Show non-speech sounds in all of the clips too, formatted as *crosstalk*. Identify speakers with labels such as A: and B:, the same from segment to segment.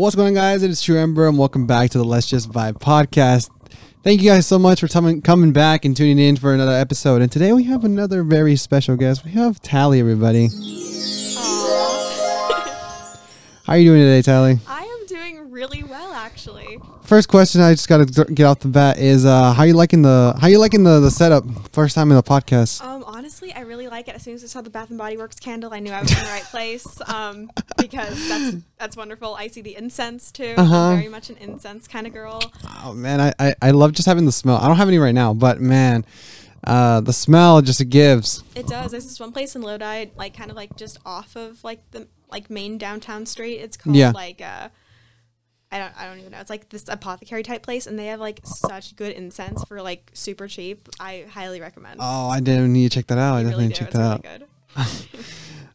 A: What's going on, guys? It is True Ember, and welcome back to the Let's Just Vibe podcast. Thank you guys so much for coming coming back and tuning in for another episode. And today we have another very special guest. We have Tally, everybody. How are you doing today, Tally?
B: I am doing really well, actually.
A: First question I just got to get off the bat is uh, how you liking the how you liking the the setup? First time in the podcast.
B: Um, honestly, I really like it. As soon as I saw the Bath and Body Works candle, I knew I was in the right place. Um, because that's that's wonderful. I see the incense too.
A: Uh-huh.
B: I'm very much an incense kind of girl.
A: Oh man, I, I I love just having the smell. I don't have any right now, but man, uh, the smell just gives.
B: It does. There's this one place in Lodi, like kind of like just off of like the like main downtown street. It's called
A: Yeah.
B: like uh I don't I don't even know. It's like this apothecary type place and they have like such good incense for like super cheap. I highly recommend.
A: Oh, I didn't need to check that out. I definitely
B: really
A: check that out. *laughs*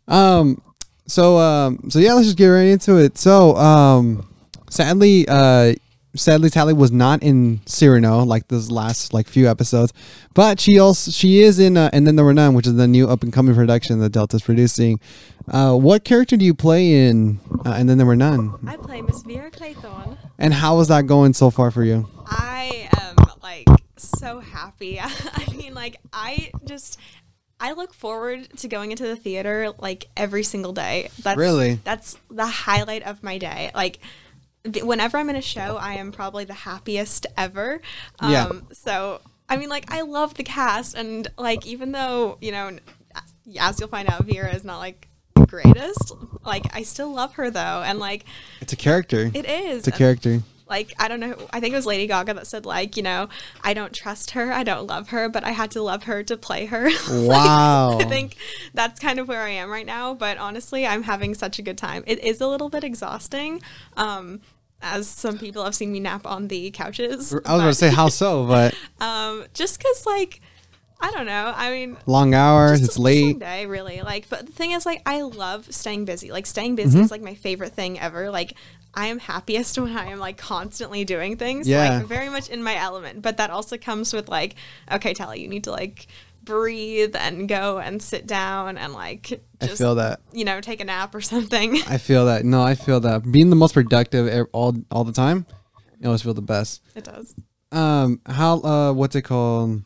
A: Um, so um, so yeah, let's just get right into it. So um, sadly, uh, sadly, Tally was not in Cyrano like those last like few episodes, but she also she is in uh, and then there were none, which is the new up and coming production that Delta's producing. Uh, what character do you play in? Uh, and then there were none.
B: I play Miss Vera Claythorne.
A: And how is that going so far for you?
B: I am like so happy. *laughs* I mean, like I just I look forward to going into the theater like every single day. That's
A: Really?
B: that's the highlight of my day. Like whenever I'm in a show, I am probably the happiest ever. Um,
A: Yeah.
B: So I mean, like I love the cast, and like even though you know, as you'll find out, Vera is not like the greatest. Like I still love her though, and like
A: It's a character.
B: it is.
A: It's a
B: and-
A: character.
B: like I don't know. I think it was Lady Gaga that said like, you know, I don't trust her, I don't love her, but I had to love her to play her. *laughs*
A: Wow.
B: I think that's kind of where I am right now. But honestly, I'm having such a good time. It is a little bit exhausting, um, as some people have seen me nap on the couches.
A: I was going to say how so, but *laughs*
B: um, just because like. I don't know. I mean,
A: long hours. It's late.
B: day, really. Like, but the thing is, like, I love staying busy. Like, staying
A: Mm-hmm.
B: busy is like my favorite thing ever. Like, I am happiest *laughs* when I am like constantly doing things.
A: Yeah.
B: Like, very much in my element. But that also comes with like, okay, Tally, you need to like breathe and go and sit down and like
A: I feel that.
B: you know take a nap or *laughs* something.
A: I feel that. No, I feel that. Being the most productive all all the time, you always feel the best.
B: it does.
A: Um, how uh, what's it called?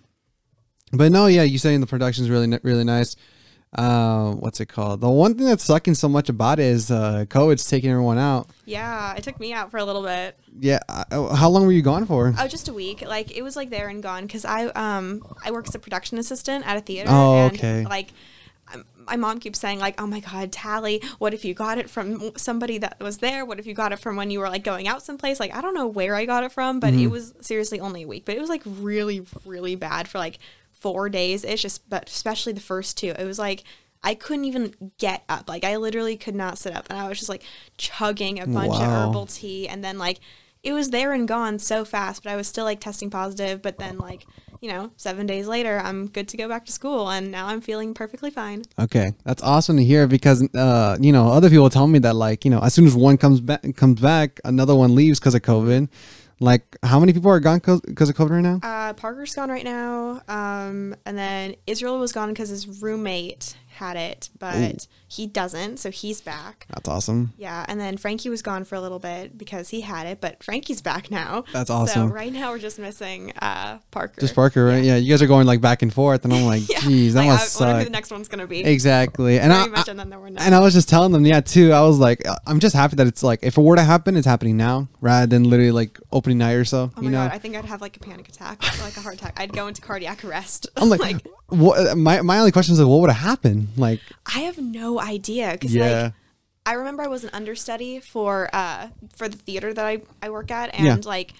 A: But no, yeah, you saying the production is really really nice. Uh, what's it called? The one thing that's sucking so much about it is uh, COVID's taking everyone out.
B: Yeah, it took me out for a little bit.
A: Yeah, uh, how long were you gone for?
B: Oh, just a week. Like it was like there and gone because I um I work as a production assistant at a theater.
A: Oh,
B: and,
A: okay.
B: Like um, my mom keeps saying like, "Oh my God, Tally, what if you got it from somebody that was there? What if you got it from when you were like going out someplace? Like I don't know where I got it from, but
A: Mm-hmm.
B: it was seriously only a week. But it was like really really bad for like four days. ish, but especially the first two. It was like. I couldn't even get up. Like I literally could not sit up, and I was just like chugging a bunch
A: Wow.
B: of herbal tea, and then like it was there and gone so fast, but I was still like testing positive. But then, like, you know, seven days later, I'm good to go back to school, and now I'm feeling perfectly fine.
A: Okay, that's awesome to hear because uh, you know other people tell me that like you know as soon as one comes back comes back, another one leaves because of COVID. Like, how many people are gone because of COVID right now?
B: Uh, Parker's gone right now, um, and then Israel was gone because his roommate had it, but he doesn't, so he's back.
A: That's awesome.
B: Yeah, and then Frankie was gone for a little bit because he had it, but Frankie's back now.
A: That's awesome.
B: So right now we're just missing uh, Parker.
A: Just Parker, right? Yeah. you guys are going like back and forth, and I'm *laughs* like,
B: Yeah.
A: geez, that
B: like,
A: must
B: I wonder who
A: suck.
B: the next one's gonna be.
A: Exactly, and I,
B: much,
A: I-
B: and then there were none.
A: and I was just telling them, yeah, too. I was like, I'm just happy that it's like, if it were to happen, it's happening now, rather than literally like opening night or so.
B: Oh
A: you
B: my
A: know,
B: god, I think I'd have like a panic attack, like a heart attack. I'd go into cardiac arrest.
A: I'm like, *laughs* what? My my only question is like, what would have happened? Like,
B: I have no idea because
A: yeah,
B: like I remember I was an understudy for uh for the theater that I I work at, and
A: Yeah.
B: like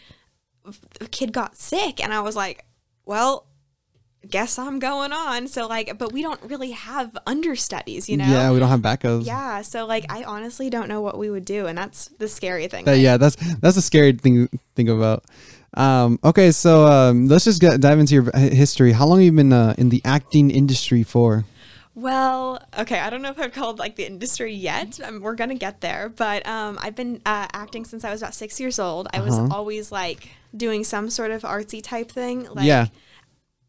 B: a kid got sick, and I was like, well. Guess I'm going on. So like, but we don't really have understudies, you know.
A: yeah, we don't have backups.
B: Yeah, so like I honestly don't know what we would do and that's the scary thing.
A: That- yeah, that's that's a scary thing to think about. Um, okay, so um, let's just get, dive into your history. How long have you been uh, in the acting industry for?
B: Well, okay, I don't know if I've called like the industry yet. Um, we're gonna get there, but um, I've been uh, acting since I was about six years old. I was
A: Uh-huh.
B: always like doing some sort of artsy type thing. Like,
A: Yeah.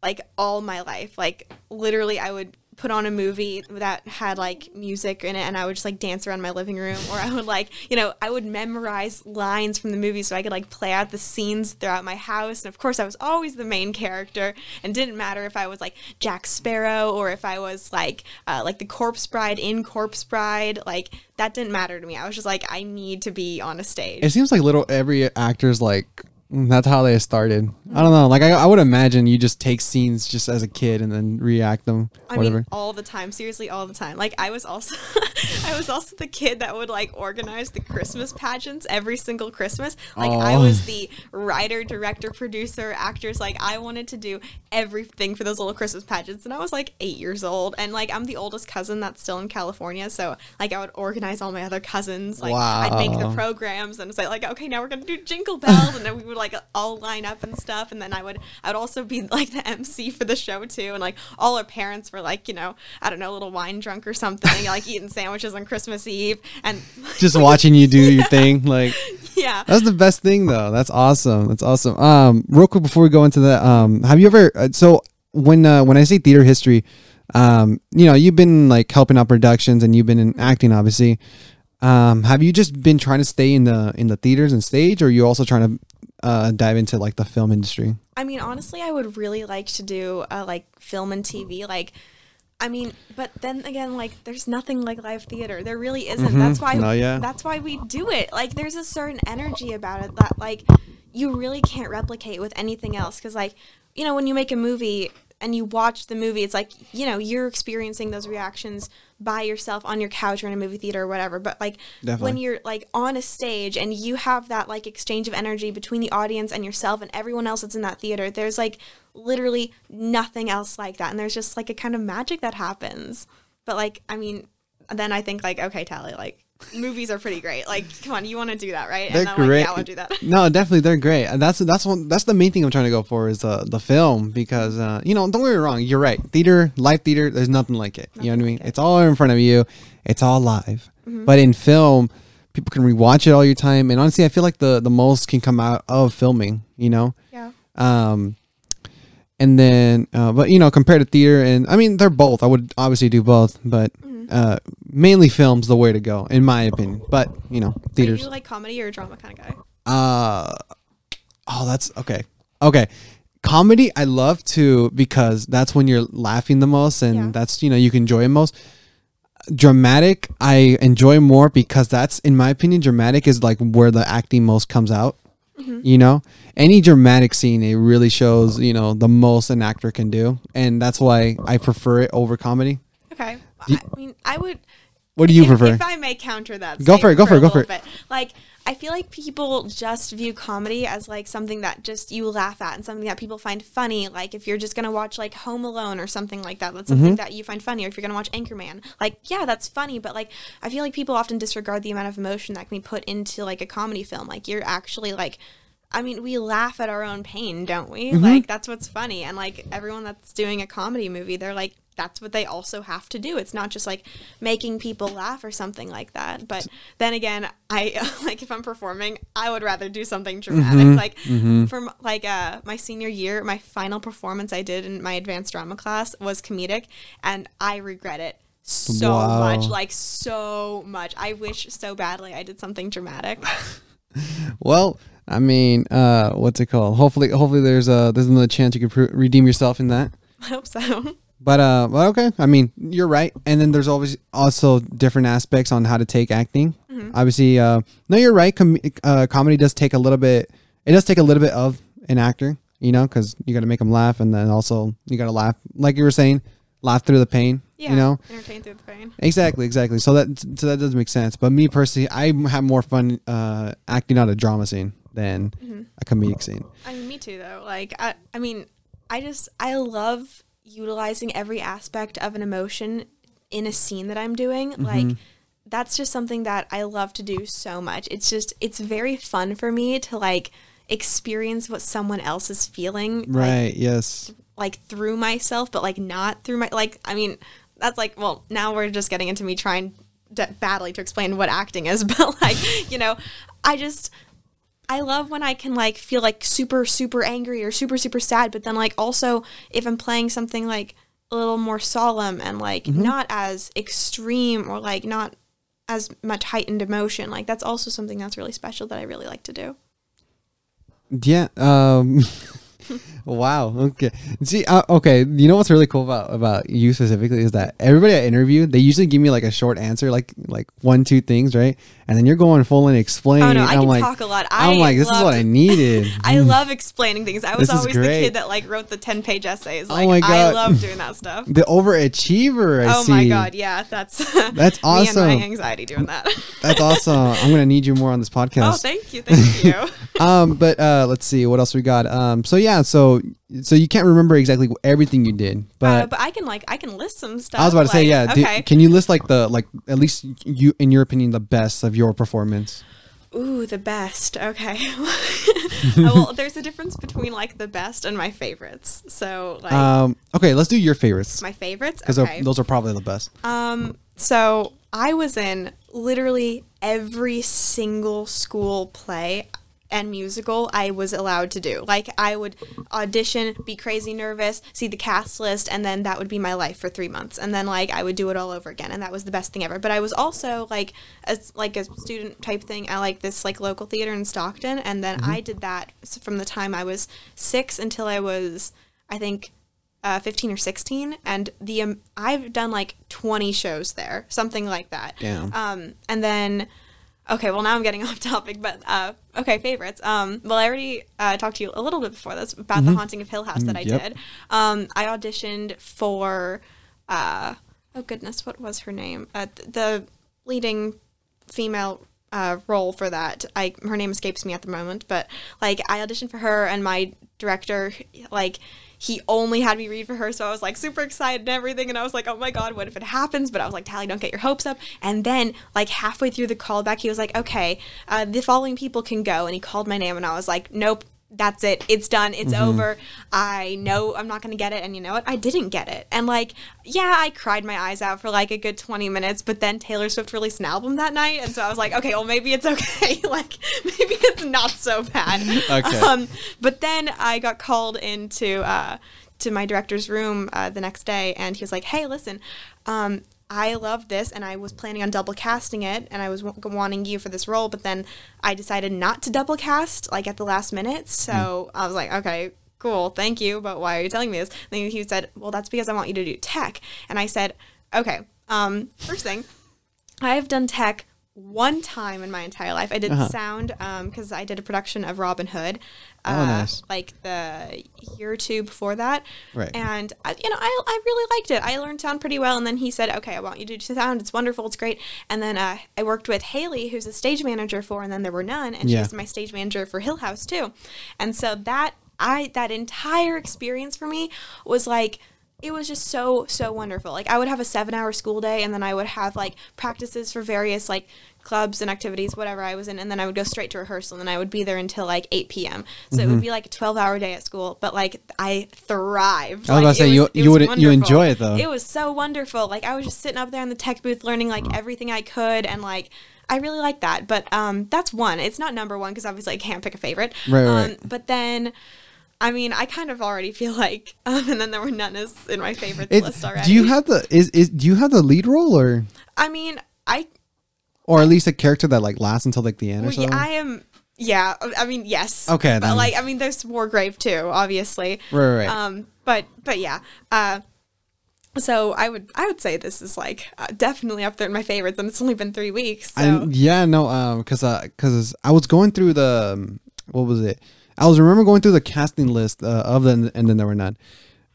B: like all my life. Like literally, I would put on a movie that had like music in it and I would just like dance around my living room or I would like, you know, I would memorize lines from the movie so I could like play out the scenes throughout my house. And of course, I was always the main character and didn't matter if I was like Jack Sparrow or if I was like uh, like the corpse bride in Corpse Bride, like that didn't matter to me. I was just like I need to be on a stage.
A: It seems like little every actor's like Mm, that's how they started. I don't know. Like I, I would imagine you just take scenes just as a kid and then react them.
B: I
A: Whatever.
B: mean, all the time. Seriously, all the time. Like I was also, *laughs* I was also the kid that would like organize the Christmas pageants every single Christmas. Like I
A: Oh.
B: was the writer, director, producer, actors. Like I wanted to do everything for those little Christmas pageants, and I was like eight years old. And like I'm the oldest cousin that's still in California, so like I would organize all my other cousins. Like I'd make the
A: Wow.
B: programs and say like, okay, now we're gonna do Jingle Bells, and then we would like all line up and stuff. And then I would, I would also be like the MC for the show too. And like all our parents were like, you know, I don't know, a little wine drunk or something, like eating *laughs* sandwiches on Christmas Eve. And *laughs*
A: just watching you do your thing. Like
B: yeah,
A: that's the best thing though. That's awesome. That's awesome. Um, real quick before we go into that, um, have you ever? Uh, so when uh, when I say theater history, um, you know, you've been like helping out productions and you've been in acting, obviously. Um, have you just been trying to stay in the in the theaters and stage, or are you also trying to uh, dive into like the film industry?
B: I mean, honestly, I would really like to do uh, like film and TV. Like, I mean, but then again, like, there's nothing like live theater. There really isn't. That's why.
A: No, yeah.
B: That's why we do it. Like, there's a certain energy about it that like you really can't replicate with anything else. Because like, you know, when you make a movie and you watch the movie, it's like you know you're experiencing those reactions by yourself on your couch or in a movie theater or whatever. But like
A: Definitely.
B: when you're like on a stage and you have that like exchange of energy between the audience and yourself and everyone else that's in that theater, there's like literally nothing else like that. And there's just like a kind of magic that happens. But like, I mean, then I think like, okay, Tally, like movies are pretty great. Like, come on, you want to do that, right?
A: They're
B: and I'm like,
A: great.
B: yeah, I want to do that.
A: No, definitely they're great. And that's that's one that's the main thing I'm trying to go for is the the film because uh, you know don't get me wrong, you're right. Theater, live theater, there's nothing like it. you know what I mean?
B: it.
A: It's all in front of you. It's all live.
B: Mm-hmm.
A: But in film, people can rewatch it all your time. And honestly, I feel like the the most can come out of filming. You know.
B: Yeah.
A: Um, and then, uh, but you know, compared to theater, and I mean, they're both. I would obviously do both, but
B: Mm-hmm.
A: Uh, mainly film's the way to go, in my opinion. But you know,
B: Are
A: theaters.
B: you like comedy or a drama kind of guy?
A: Uh oh, that's okay. Okay. Comedy I love to because that's when you're laughing the most and
B: Yeah.
A: that's you know you can enjoy it most. Dramatic I enjoy more because that's in my opinion dramatic is like where the acting most comes out. You know, any dramatic scene it really shows you know the most an actor can do, and that's why I prefer it over comedy.
B: Okay. I mean, I would.
A: What do you
B: if,
A: prefer?
B: If I may counter that,
A: Go for it, go for it, go for
B: it. Bit. Like, I feel like people just view comedy as like something that just you laugh at and something that people find funny. Like, if you're just gonna watch like Home Alone or something like that, that's
A: Mm-hmm.
B: something that you find funny. Or if you're gonna watch Anchorman, like, yeah, that's funny. But like, I feel like people often disregard the amount of emotion that can be put into like a comedy film. Like, you're actually like. I mean, we laugh at our own pain, don't we?
A: Mm-hmm.
B: Like that's what's funny. And like everyone that's doing a comedy movie, they're like that's what they also have to do. It's not just like making people laugh or something like that. But then again, I *laughs* like if I'm performing, I would rather do something dramatic.
A: Mm-hmm.
B: Like from like uh my senior year, my final performance I did in my advanced drama class was comedic and I regret it so
A: Wow.
B: much, like so much. I wish so badly I did something dramatic. *laughs*
A: Well, I mean, uh, what's it called? Hopefully, hopefully there's a there's another chance you could pr- redeem yourself in that. *laughs*
B: I hope so.
A: But uh, well, okay. I mean, you're right. And then there's always also different aspects on how to take acting. Obviously, uh, no, you're right. Com- uh, comedy does take a little bit. It does take a little bit of an actor, you know, because you got to make them laugh, and then also you got to laugh, like you were saying, laugh through the pain.
B: Yeah.
A: You know,
B: entertain through the pain.
A: exactly, exactly. So that so that does make sense. But me personally, I have more fun uh, acting out a drama scene than a comedic scene.
B: I mean, me too, though. Like, I, I mean, I just, I love utilizing every aspect of an emotion in a scene that I'm doing.
A: Mm-hmm.
B: Like, that's just something that I love to do so much. It's just, it's very fun for me to like experience what someone else is feeling. Like,
A: Right. yes.
B: like through myself, but like not through my like. I mean, that's like well, now we're just getting into me trying badly to explain what acting is, *laughs* but like you know, I just I love when I can like feel like super super angry or super super sad, but then like also if I'm playing something like a little more solemn and like
A: Mm-hmm.
B: not as extreme or like not as much heightened emotion. Like that's also something that's really special that I really like to do.
A: Yeah. Um. *laughs* wow. Okay. See. Uh, okay. You know what's really cool about about you specifically is that everybody I interview, they usually give me like a short answer, like like one two things, right? And then you're going full and explain.
B: Oh no, I
A: I'm
B: can
A: like,
B: talk a lot. I
A: I'm like, this is what I needed. *laughs*
B: I love explaining things. I was always the kid that like wrote the ten page essays.
A: Oh my god, I
B: love doing that stuff.
A: the overachiever. I
B: oh
A: see.
B: my god, yeah, that's *laughs*
A: That's awesome.
B: my anxiety doing that. *laughs*
A: That's awesome. I'm gonna need you more on this podcast.
B: oh, thank you, thank you.
A: um, but uh, let's see what else we got. Um, so yeah, so so you can't remember exactly everything you did, but,
B: uh, but I can like I can list some stuff.
A: I was about to say,
B: like,
A: yeah. do-
B: Okay.
A: can you list like the like at least you in your opinion the best of your performance?
B: Ooh, the best. Okay. *laughs* *laughs* well, there's a difference between like the best and my favorites. So like
A: Um, okay, let's do your favorites
B: my favorites.
A: because
B: Okay.
A: those are probably the best.
B: Um, so I was in literally every single school play and musical I was allowed to do. Like I would audition, be crazy nervous, see the cast list, and then that would be my life for three months. And then like I would do it all over again, and that was the best thing ever. But I was also like a like a student type thing at like this like local theater in Stockton, and then I did that from the time I was six until I was I think uh, 15 or 16 and the um, i've done like 20 shows there something like that
A: Damn.
B: um and then okay well now i'm getting *laughs* off topic but uh okay favorites um well i already uh, talked to you a little bit before this about the haunting of hill house that i
A: Yep.
B: did um i auditioned for uh oh goodness what was her name uh, the leading female uh, role for that. I her name escapes me at the moment, but like I auditioned for her, and my director like he only had me read for her, so I was like super excited and everything, and I was like, oh my god, what if it happens? But I was like, Tally, don't get your hopes up. And then like halfway through the callback, he was like, okay, uh, the following people can go, and he called my name, and I was like, nope. That's it. It's done. It's over. I know I'm not going to get it. And you know what? I didn't get it. And like, yeah, I cried my eyes out for like a good 20 minutes, but then Taylor Swift released an album that night. And so I was like, okay, well, maybe it's okay. *laughs* like, maybe it's not so bad.
A: Okay.
B: Um, but then I got called into, uh, to my director's room uh, the next day, and he was like, "Hey, listen, um, I love this, and I was planning on double casting it, and I was w- wanting you for this role, but then I decided not to double cast like at the last minute. So I was like, okay." Cool, thank you, but why are you telling me this? And then he said, "Well, that's because I want you to do tech." And I said, "Okay, um, first thing, I have done tech one time in my entire life. I did
A: Uh-huh.
B: sound because I did a production of Robin Hood, uh,
A: Oh, nice.
B: like the year or two before that.
A: Right.
B: And I, you know, I, I really liked it. I learned sound pretty well. And then he said, "Okay, I want you to do sound. It's wonderful. It's great." And then uh, I worked with Haley, who's a stage manager for, and then there were none, and
A: Yeah.
B: she's my stage manager for Hill House too. And so that I that entire experience for me was like it was just so so wonderful like i would have a seven hour school day and then i would have like practices for various like clubs and activities whatever i was in and then i would go straight to rehearsal and then i would be there until like 8 p.m so it
A: Mm-hmm.
B: would be like a 12 hour day at school but like i thrived
A: I was
B: Like,
A: about to say,
B: it
A: you- you
B: was
A: would- you enjoy it, though.
B: it was so wonderful like i was just sitting up there in the tech booth learning like everything i could and like I really like that, but um, that's one. It's not number one because obviously I can't pick a favorite.
A: Right,
B: um,
A: right.
B: But then, I mean, I kind of already feel like, *laughs* um, and then there were none is in my favorites
A: It's,
B: list already.
A: do you have the is is do you have the lead role or
B: I mean, I,
A: or at least a character that like lasts until like the end or
B: well, yeah,
A: something?
B: I am. Yeah, I mean, yes.
A: Okay,
B: but
A: then.
B: like, I mean, there's Wargrave too, obviously.
A: Right, right.
B: Um, but but yeah. Uh, so I would I would say this is like uh, definitely up there in my favorites, and it's only been three weeks. So
A: I, yeah, no, um, cause, uh, cause I was going through the, um, what was it? I was remember going through the casting list uh, of the, and then there were none,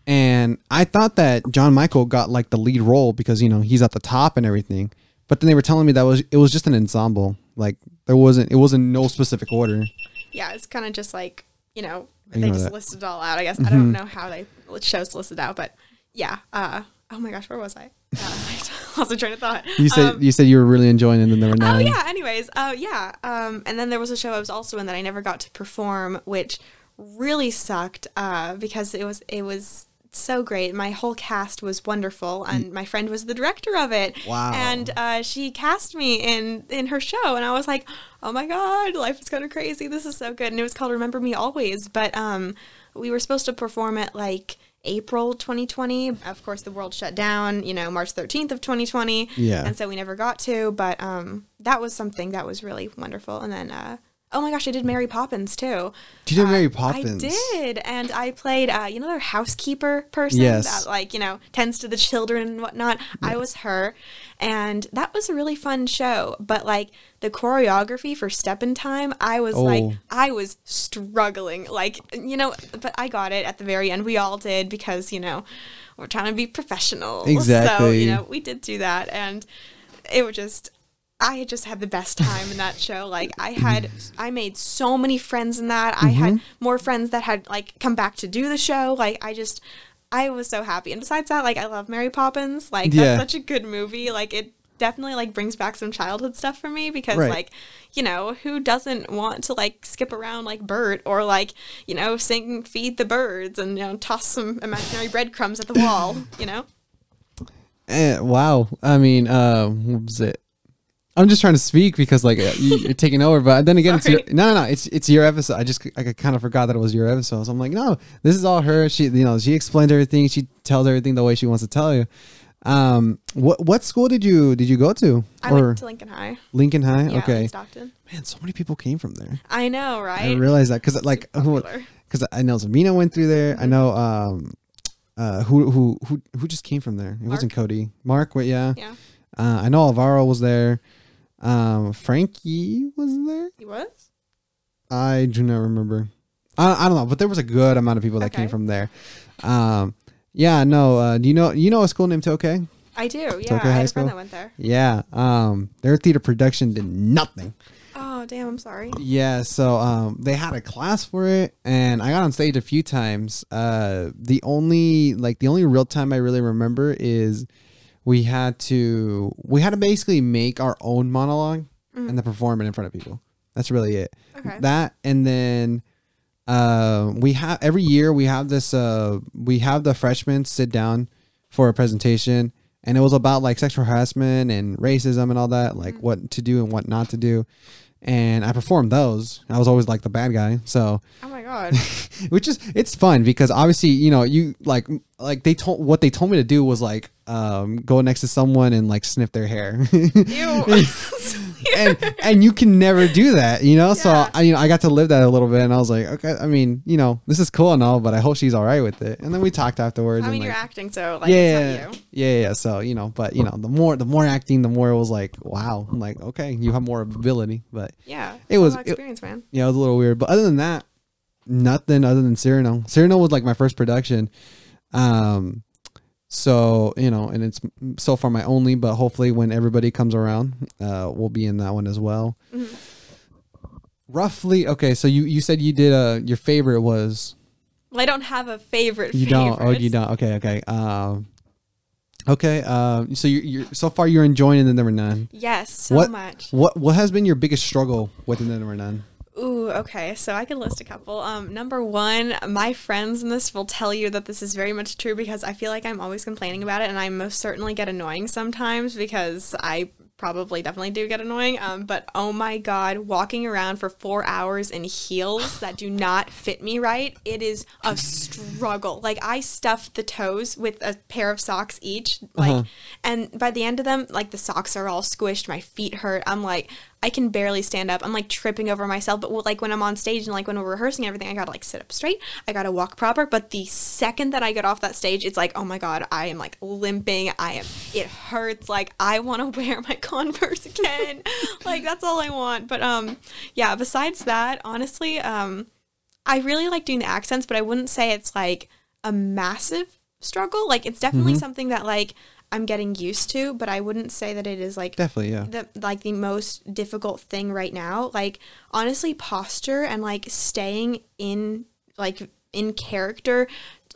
A: and I thought that John Michael got like the lead role because you know he's at the top and everything, but then they were telling me that was it was just an ensemble, like there wasn't it wasn't no specific order.
B: yeah, it's kind of just like you know they
A: know
B: just
A: that. Mm-hmm.
B: listed it all out. I guess I don't know how they shows listed out, but yeah. Uh, oh my gosh, where was I? Uh, *laughs* I lost a train of thought.
A: You said
B: Um,
A: you said you were really enjoying it, and then there were
B: Oh yeah. Anyways, uh, yeah. Um, and then there was a show I was also in that I never got to perform, which really sucked uh, because it was it was so great. My whole cast was wonderful, and my friend was the director of it.
A: Wow.
B: And uh, she cast me in in her show, and I was like, oh my god, life is kind of crazy. This is so good. And it was called Remember Me Always. But um, we were supposed to perform it like April 2020. Of course, the world shut down, you know, March 13th of 2020.
A: Yeah.
B: And so we never got to, but um, that was something that was really wonderful. And then, uh, oh my gosh, I did Mary Poppins too.
A: Did you did Mary
B: Uh,
A: Poppins.
B: I did, and I played, uh, you know, their housekeeper person
A: Yes.
B: that, like, you know, tends to the *laughs* children and whatnot. I was her, and that was a really fun show. But like the choreography for Step in Time, I was like,
A: Oh.
B: I was struggling, like, you know, but I got it at the very end. We all did because you know we're trying to be professional. So
A: Exactly.
B: you know, we did do that, and it was just. I had just had the best time in that show. Like I had, I made so many friends in that. I had more friends that had like come back to do the show. Like I just, I was so happy. And besides that, like I love Mary Poppins. Like
A: Yeah.
B: that's such a good movie. Like it definitely like brings back some childhood stuff for me because
A: Right.
B: like you know who doesn't want to like skip around like Bert or like you know sing feed the birds and you know toss some imaginary breadcrumbs at the wall. *coughs* You know.
A: Eh, wow. I mean, uh, what was it? I'm just trying to speak because like uh, you- you're taking over, but then again, it's your, no, no, no, it's it's your episode. I just I kind of forgot that it was your episode. So I'm like, no, this is all her. She, you know, she explains everything. She tells everything the way she wants to tell you. Um, what what school did you did you go to?
B: I
A: or
B: went to Lincoln High.
A: Lincoln High?
B: Yeah,
A: okay,
B: Stockton.
A: man, so many people came from there.
B: I know, right?
A: I realized that because like because I know Zamina went through there. I
B: Mhm.
A: know um, uh, who who who who just came from there? It wasn't Cody. Mark, what? Yeah.
B: Yeah,
A: Uh, I know Alvaro was there. Um, Frankie was there.
B: he was.
A: I do not remember. I, I don't know, but there was a good amount of people that came from there. Um, yeah, no. Uh, do you know you know a school named Tokay?
B: I do. Yeah,
A: okay,
B: I
A: high
B: had a
A: school?
B: friend that went there.
A: Yeah. Um, their theater production did nothing.
B: Oh damn! I'm sorry.
A: Yeah, so um, they had a class for it, and I got on stage a few times. Uh, the only like the only real time I really remember is we had to we had to basically make our own monologue and then perform it in front of people. That's really it.
B: Okay.
A: That and then uh, we have every year we have this uh, we have the freshmen sit down for a presentation and it was about like sexual harassment and racism and all that like what to do and what not to do and i performed those i was always like the bad guy so
B: oh my god. *laughs*
A: which is it's fun because obviously you know you like like they told what they told me to do was like um go next to someone and like sniff their hair
B: Ew. *laughs* *laughs*
A: and and you can never do that you know so
B: Yeah.
A: I, you know i got to live that a little bit and i was like okay i mean you know this is cool and all but i hope she's all right with it and then we talked afterwards
B: I
A: and
B: mean,
A: like,
B: you're acting, so like
A: yeah,
B: it's
A: yeah,
B: not you.
A: yeah, yeah. So you know, but you know, the more the more acting, the more it was like, wow, I'm like okay, you have more ability. But
B: Yeah,
A: It
B: all
A: was-
B: about
A: it-
B: experience, man.
A: yeah, it was a little weird. But other than that, nothing other than Cyrano. Cyrano was like my first production. Um, so you know, and it's so far my only, but hopefully when everybody comes around, uh, we'll be in that one as well.
B: Mhm.
A: Roughly, okay. So you you said you did a your favorite was
B: Well, I don't have a favorite.
A: You don't. Oh, you don't. Okay, okay. Um, okay. Um, so you're, you're so far you're enjoying the number nine.
B: Yes, so
A: What-
B: much.
A: What what has been your biggest struggle with the number None?
B: Ooh, okay. So I can list a couple. Um, number one, my friends in this will tell you that this is very much true because I feel like I'm always complaining about it, and I most certainly get annoying sometimes because I probably definitely do get annoying. Um, but oh my god, walking around for four hours in heels that do not fit me right, it is a struggle. Like I stuffed the toes with a pair of socks each, like,
A: Uh-huh.
B: and by the end of them, like the socks are all squished. My feet hurt. I'm like, I can barely stand up. I'm like tripping over myself. But like when I'm on stage and like when we're rehearsing everything, I gotta like sit up straight. I gotta walk proper. But the second that I get off that stage, it's like, oh my god, I am like limping. I am. It hurts. Like I want to *laughs* wear my Converse again. *laughs* like that's all I want. But um, yeah. Besides that, honestly, um, I really like doing the accents, but I wouldn't say it's like a massive struggle. Like it's definitely
A: Mhm.
B: something that like I'm getting used to, but I wouldn't say that it is like
A: Definitely, yeah.
B: the like the most difficult thing right now. Like honestly, posture and like staying in like in character,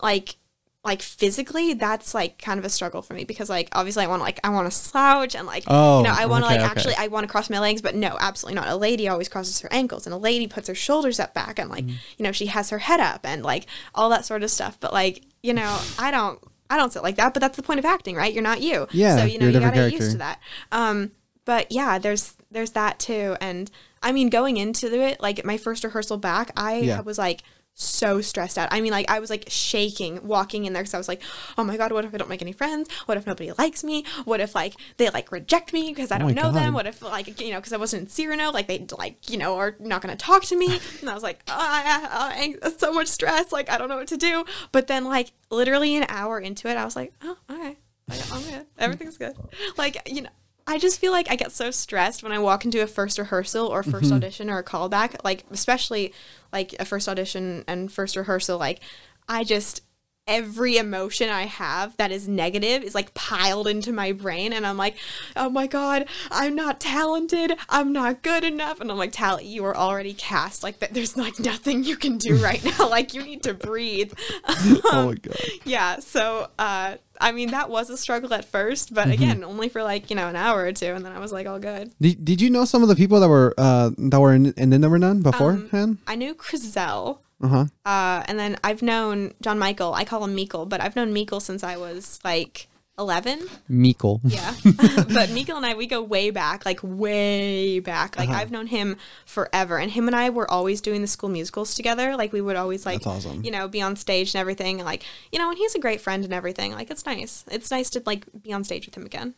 B: like like physically, that's like kind of a struggle for me because like obviously I want to like I want to slouch and like
A: Oh,
B: you know I want to
A: okay,
B: like
A: okay.
B: actually I want to cross my legs, but no, absolutely not. A lady always crosses her ankles, and a lady puts her shoulders up back, and like
A: Mm-hmm.
B: you know she has her head up and like all that sort of stuff. But like you know I don't. I don't sit like that, but that's the point of acting, right? You're not you.
A: Yeah,
B: So you know you gotta get used to that. Um, but yeah, there's there's that too, and I mean going into it, like my first rehearsal back, I
A: Yeah.
B: was like so stressed out. I mean, like I was like shaking walking in there because I was like, oh my god, what if I don't make any friends? What if nobody likes me? What if like they like reject me because I oh don't
A: my
B: know them? What if like you know because I wasn't in Cyrano, like they like you know are not gonna talk to me? *laughs* And I was like, oh, I, I, so much stress, like I don't know what to do. But then like literally an hour into it, I was like, oh okay, like, I'm good, everything's good. Like you know. I just feel like I get so stressed when I walk into a first rehearsal or 1st
A: Mm-hmm.
B: audition or a callback, like especially like a first audition and first rehearsal. Like I just every emotion I have that is negative is like piled into my brain, and I'm like, oh my god, I'm not talented, I'm not good enough, and I'm like, Tally, you are already cast. Like that, there's like nothing you can do right *laughs* now. like you need to breathe.
A: oh my *laughs* god.
B: yeah. So, uh, I mean, that was a struggle at first, but again, only for like you know an hour or two, and then I was like, all good.
A: Did, did you know some of the people that were uh that were in, in the number none beforehand?
B: I knew Chriselle.
A: Uh huh.
B: Uh, and then I've known John Michael. I call him Meekle, but I've known Meekle since I was like 11.
A: Meekle.
B: Yeah. *laughs* but Meekle and I, we go way back, like way back. Like
A: Uh-huh.
B: I've known him forever. And him and I were always doing the school musicals together. Like we would always like,
A: That's awesome.
B: you know, be on stage and everything. And like, you know, and he's a great friend and everything. Like it's nice. It's nice to like be on stage with him again.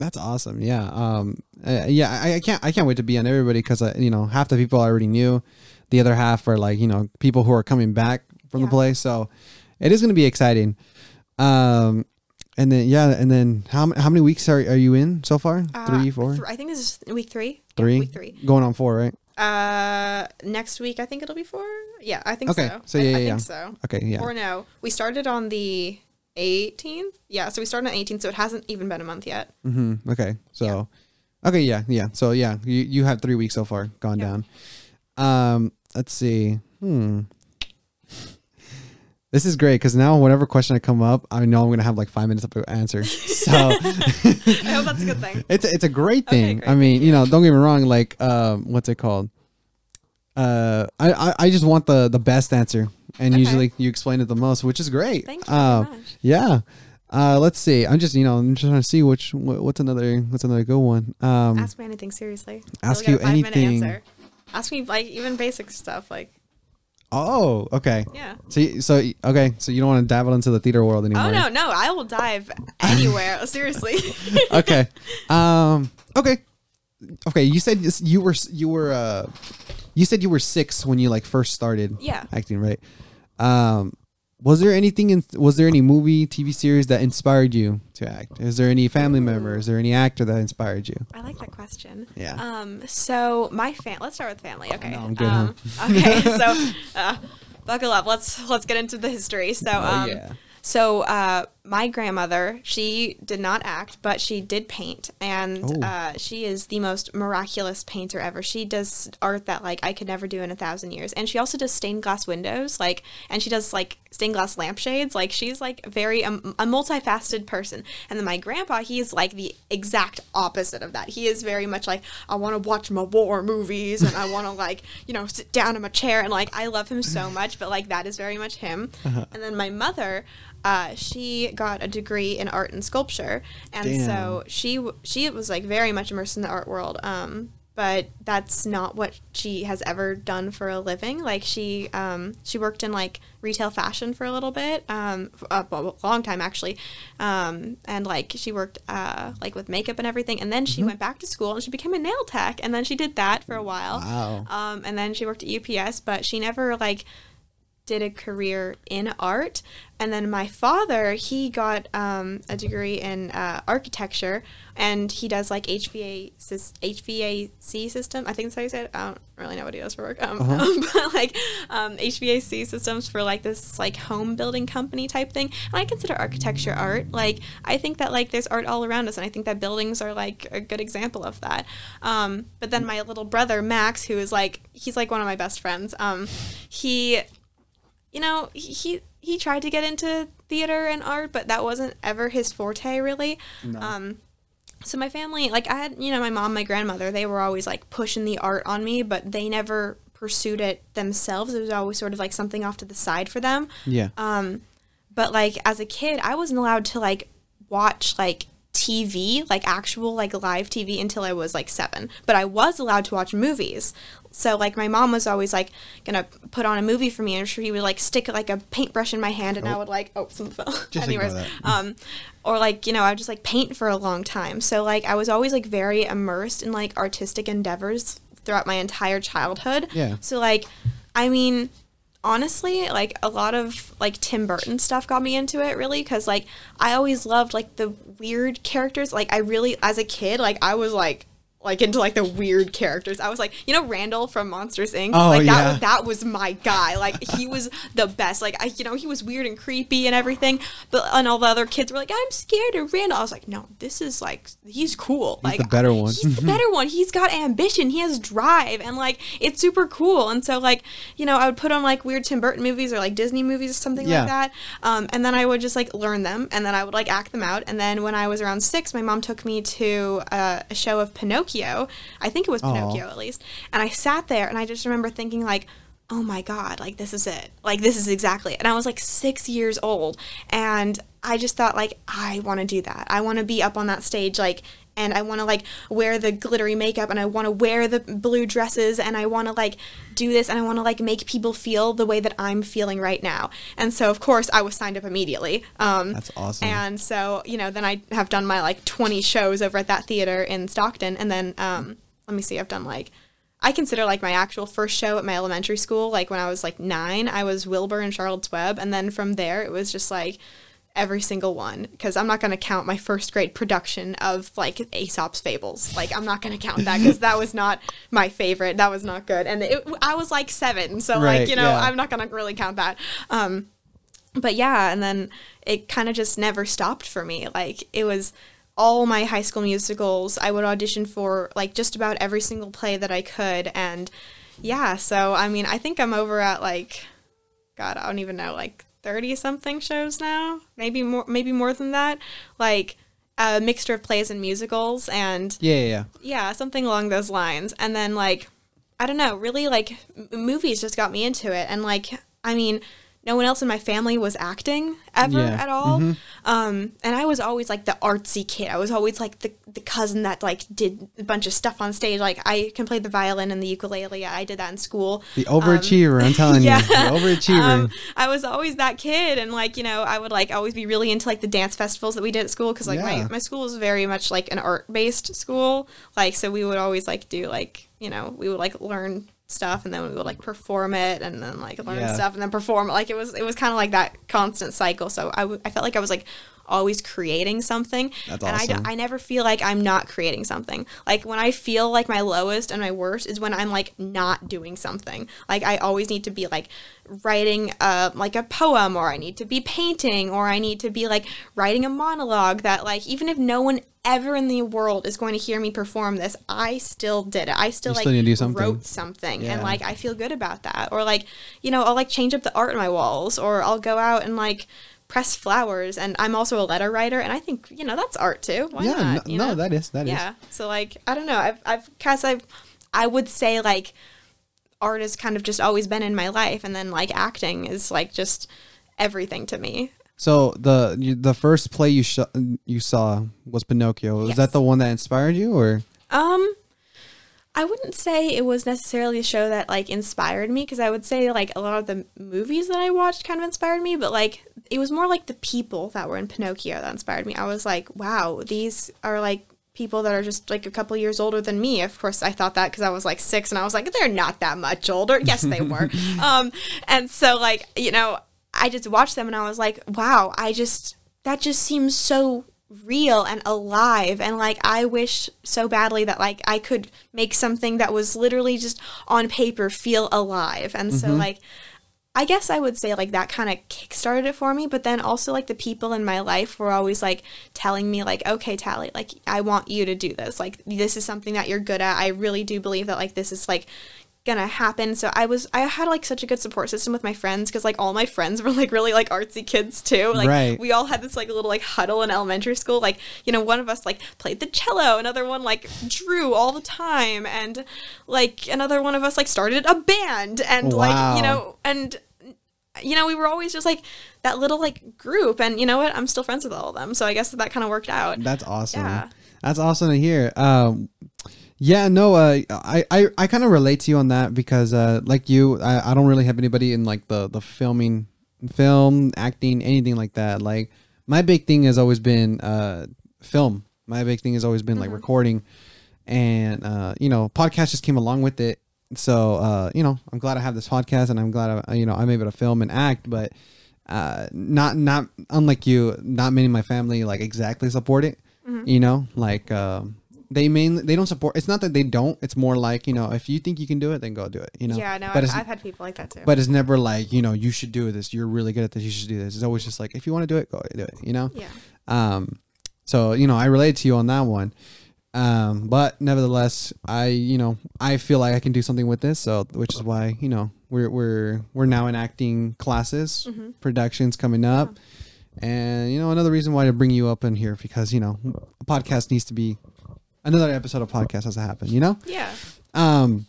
A: That's awesome. Yeah. Um. uh, yeah. I, I can't. I can't wait to be on everybody because uh, you know half the people I already knew, the other half are like you know people who are coming back from the
B: Yeah.
A: play. So it is going to be exciting. Um. And then yeah. And then how how many weeks are are you in so far?
B: Uh,
A: Three, four,
B: th- I think this is week three. Yeah,
A: three.
B: week three.
A: Going on four, right?
B: Uh, next week I think it'll be four. Yeah, I think
A: Okay,
B: so.
A: so
B: I,
A: yeah,
B: I
A: yeah,
B: think so.
A: Okay. Yeah.
B: Or no, we started on the 18th. Yeah, so we started on 18th, so it hasn't even been a month yet.
A: Mm-hmm. Okay. So, okay, yeah, yeah. So yeah, you you have three weeks so far gone
B: Yeah.
A: down. Um, let's see. Hmm. This is great because now whatever question I come up, I know I'm gonna have like five minutes to answer. So *laughs*
B: I hope that's a good *laughs* thing.
A: it's it's a great
B: Okay,
A: thing.
B: great.
A: I mean, you know, don't get me wrong. Like, um, what's it called? Uh, I, I I just want the the best answer, and
B: Okay.
A: usually you explain it the most, which is great.
B: Thank you
A: Uh, yeah. Uh, let's see. I'm just, you know, I'm just trying to see which what's another what's another good one. Um,
B: Ask me anything seriously.
A: ask you
B: a
A: anything.
B: answer. Ask me like even basic stuff like
A: oh, okay.
B: yeah.
A: So y- so okay, so you don't want to dabble into the theater world anymore.
B: Oh no, no, I will dive *laughs* anywhere. seriously. *laughs*
A: okay. *laughs* Um. Okay. Okay. You said this- you were you were uh, you said you were six when you like first started.
B: Yeah.
A: Acting right. Um. Was there anything in was there any movie TV series that inspired you to act? Is there any family member? Is there any actor that inspired you?
B: I like that question.
A: Yeah.
B: Um. So my fam. Let's start with family. Okay.
A: know, I'm good,
B: um, Okay. *laughs* So, uh, buckle up. Let's let's get into the history. So,
A: Oh,
B: um,
A: yeah.
B: so uh, my grandmother, she did not act, but she did paint, and uh, she is the most miraculous painter ever. She does art that like I could never do in a thousand years, and she also does stained glass windows, like, and she does like stained glass lampshades. Like, she's like very um, a multifaceted person. And then my grandpa, he's like the exact opposite of that. He is very much like I want to watch my war movies, and I want to like you know sit down in my chair, and like I love him so *laughs* much, but like that is very much him. And then my mother. Uh, she got a degree in art and sculpture, and
A: Damn.
B: so she she was like very much immersed in the art world. Um, but that's not what she has ever done for a living. Like she um, she worked in like retail fashion for a little bit, um, a, a long time actually, um, and like she worked uh, like with makeup and everything. And then she
A: Mm-hmm.
B: went back to school and she became a nail tech, and then she did that for a while.
A: Wow.
B: Um, and then she worked at UPS, but she never like did a career in art. And then my father, he got um, a degree in uh, architecture, and he does like HVA HVAC system. I think that's how you said. It. I don't really know what he does for work. Um, *laughs* but like um, HVAC systems for like this like home building company type thing. And I consider architecture art. Like I think that like there's art all around us, and I think that buildings are like a good example of that. Um, but then my little brother Max, who is like he's like one of my best friends. Um, he you know, he he tried to get into theater and art, but that wasn't ever his forte really. Um so my family, like I had, you know, my mom, my grandmother, they were always like pushing the art on me, but they never pursued it themselves. It was always sort of like something off to the side for them.
A: Yeah.
B: Um, but like as a kid, I wasn't allowed to like watch like TV, like actual like live TV until I was like 7. But I was allowed to watch movies. So like my mom was always like gonna put on a movie for me and she would like stick like a paintbrush in my hand and I would like oh something fell.
A: Just *laughs*
B: Anyways, um or like you know I would just like paint for a long time. So like I was always like very immersed in like artistic endeavors throughout my entire childhood.
A: Yeah.
B: So like I mean honestly like a lot of like tim burton stuff got me into it really because like i always loved like the weird characters like i really as a kid like i was like like into like the weird characters. I was like, you know, Randall from Monsters Inc.
A: Oh,
B: like that
A: yeah.
B: was that was my guy. Like he *laughs* was the best. Like I, you know, he was weird and creepy and everything. But and all the other kids were like, I'm scared of Randall. I was like, no, this is like he's cool.
A: He's
B: like
A: the better one.
B: He's the better one. He's got ambition. He has drive, and like it's super cool. And so like you know, I would put on like weird Tim Burton movies or like Disney movies or something
A: Yeah.
B: like that. Um, and then I would just like learn them, and then I would like act them out. And then when I was around six, my mom took me to uh, a show of Pinocchio. I think it was
A: Aw.
B: Pinocchio at least. And I sat there, and I just remember thinking like. Oh my god, like this is it. Like this is exactly it. And I was like 6 years old and I just thought like I want to do that. I want to be up on that stage like and I want to like wear the glittery makeup and I want to wear the blue dresses and I want to like do this and I want to like make people feel the way that I'm feeling right now. And so of course I was signed up immediately. Um
A: That's awesome.
B: And so, you know, then I have done my like 20 shows over at that theater in Stockton and then um let me see I've done like I consider like my actual first show at my elementary school, like when I was like nine, I was Wilbur and Charlotte's Web. And then from there, it was just like every single one. Because I'm not going to count my first grade production of like Aesop's Fables. Like, I'm not going to count that because that was not my favorite. That was not good. And it, I was like seven. So,
A: Right,
B: like, you know,
A: yeah.
B: I'm not going to really count that. Um, but yeah, and then it kind of just never stopped for me. Like it was all my high school musicals. I would audition for like just about every single play that I could, and yeah. So I mean, I think I'm over at like, God, I don't even know, like thirty something shows now. Maybe more, maybe more than that. Like a mixture of plays and musicals, and
A: yeah, yeah, yeah.
B: yeah, something along those lines. And then like I don't know, really like m- movies just got me into it. And like I mean, no one else in my family was acting ever
A: Yeah.
B: at all. Um, and I was always like the artsy kid. I was always like the the cousin that like did a bunch of stuff on stage. Like I can play the violin and the ukulele. I did that in school.
A: The overachiever, I'm *laughs* telling
B: Um, yeah.
A: you. The overachiever.
B: Um, I was always that kid, and like you know, I would like always be really into like the dance festivals that we did at school because like
A: Yeah.
B: my my school was very much like an art based school. Like so, we would always like do like you know we would like learn stuff and then we would like perform it and then like learn
A: Yeah.
B: stuff and then perform it. Like it was it was kind of like that constant cycle. So I, w- I felt like I was like always creating something.
A: That's
B: and I, d-
A: awesome.
B: I never feel like i'm not creating something. Like when i feel like my lowest and my worst is when i'm like not doing something. Like i always need to be like writing uh, like a poem or i need to be painting or i need to be like writing a monologue that like even if no one ever in the world is going to hear me perform this i still did it. I still
A: You
B: like
A: still need to do something.
B: wrote something. And like i feel good about that. Or like you know i'll like change up the art in my walls or i'll go out and like press flowers and i'm also a letter writer and i think you know that's art too Why
A: yeah,
B: not,
A: no, no, that is that is.
B: yeah so like i don't know i've i've cause i've i would say like art has kind of just always been in my life and then like acting is like just everything to me
A: So the you, the first play you sh- you saw was Pinocchio. Was
B: Yes.
A: that the one that inspired you, or
B: Um, I wouldn't say it was necessarily a show that like inspired me because I would say like a lot of the movies that I watched kind of inspired me, but like it was more like the people that were in Pinocchio that inspired me. I was like, wow, these are like people that are just like a couple years older than me. Of course, I thought that because I was like six and I was like, they're not that much older. Yes, they were. *laughs* um, and so like you know, I just watched them and I was like, wow, I just that just seems so real and alive and like I wish so badly that like I could make something that was literally just on paper feel alive. And so mm-hmm. like I guess I would say like that kind of kickstarted it for me, but then also like the people in my life were always like telling me like, okay, Tally, like I want you to do this. Like this is something that you're good at. I really do believe that like this is like gonna happen. So I was I had like such a good support system with my friends because like all my friends *laughs* were like really like artsy kids too. Like
A: Right.
B: we all had this like little like huddle in elementary school. Like you know one of us like played the cello, another one like drew all the time, and like another one of us like started a band and like you know and you know, we were always just like that little like group, and you know what? I'm still friends with all of them, so I guess that, that kind of worked out.
A: That's awesome.
B: Yeah.
A: That's awesome to hear. Um, yeah, no, uh, I, I, I kind of relate to you on that because, uh, like you, I, I don't really have anybody in like the, the filming, film, acting, anything like that. Like my big thing has always been, uh, film. My big thing has always been like recording and, uh, you know, podcast just came along with it. So, uh, you know, I'm glad I have this podcast and I'm glad, I, you know, I'm able to film and act, but, uh, not, not unlike you, not many of my family like exactly support it you know like um they mainly they don't support it's not that they don't it's more like you know if you think you can do it then go do it you know?
B: Yeah, no,
A: but
B: I've, I've had people like that too.
A: but it's never like you know you should do this you're really good at this you should do this. It's always just like if you want to do it go do it you know?
B: Yeah,
A: um so you know i relate to you on that one. Um but nevertheless i you know i feel like i can do something with this so which is why you know we're we're we're now enacting classes
B: Mm-hmm.
A: productions coming up. And you know another reason why to bring you up in here because you know a podcast needs to be another episode of podcast has to happen you know
B: yeah.
A: um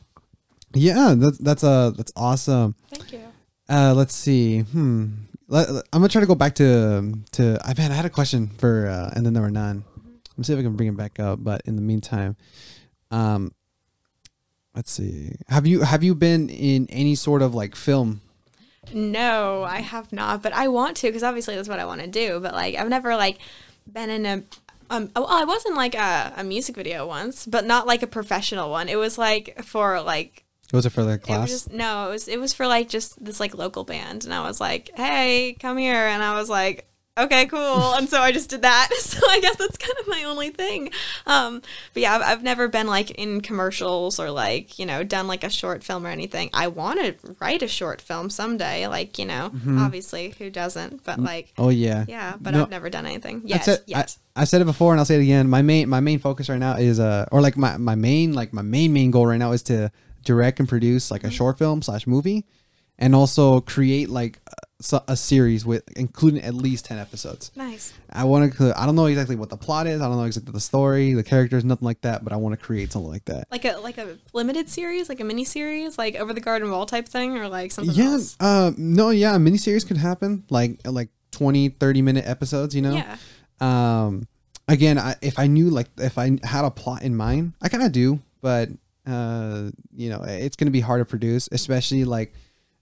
A: yeah that's that's uh that's awesome
B: Thank you.
A: uh let's see hmm Let, i'm gonna try to go back to to i've had i had a question for uh and then there were none let me see if i can bring it back up but in the meantime um let's see have you have you been in any sort of like film
B: No, I have not, but I want to because obviously that's what I want to do. But like, I've never like been in a. Um, well, I was in like a, a music video once, but not like a professional one. It was like for like It
A: was it for the
B: it was
A: class
B: just no, it was it was for like just this like local band, and I was like, hey, come here, and I was like. Okay, cool. *laughs* And so I just did that. *laughs* So I guess that's kind of my only thing. Um, but yeah, I've, I've never been like in commercials or like, you know, done like a short film or anything. I want to write a short film someday. Like, you know, obviously, who doesn't? But like,
A: oh yeah
B: yeah, but
A: No.
B: I've never done anything yet.
A: said,
B: yet.
A: I, I said it before and I'll say it again. My main my main focus right now is uh or like my, my main like my main main goal right now is to direct and produce like a short film slash movie, and also create like a, series with including at least ten episodes.
B: nice.
A: I want to. I don't know exactly what the plot is. I don't know exactly the story, the characters, nothing like that. But I want to create something like that.
B: Like a like a limited series, like a mini series, like over the garden wall type thing, or like something
A: Yeah.
B: else.
A: Uh, no. Yeah. A mini series could happen. Like like 20, 30 minute episodes. You know.
B: Yeah.
A: um again I, if i knew like if i had a plot in mind i kind of do but uh you know it's gonna be hard to produce especially like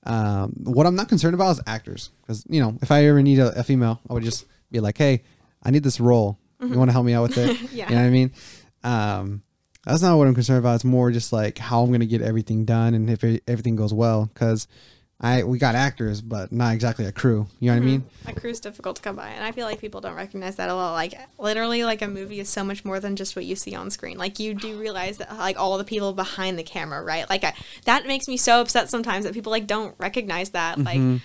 A: um what i'm not concerned about is actors because you know if i ever need a, a female i would just be like hey i need this role. You want to help me out with it? *laughs*
B: Yeah.
A: you know what i mean? Um that's not what i'm concerned about. It's more just like how i'm gonna get everything done and if it, everything goes well because i we got actors but not exactly a crew you know what i mean mm-hmm.
B: A crew's difficult to come by, and I feel like people don't recognize that a lot. Like literally, like a movie is so much more than just what you see on screen. Like you do realize that like all the people behind the camera, right? Like I, that makes me so upset sometimes that people like don't recognize that. Like. Mm-hmm.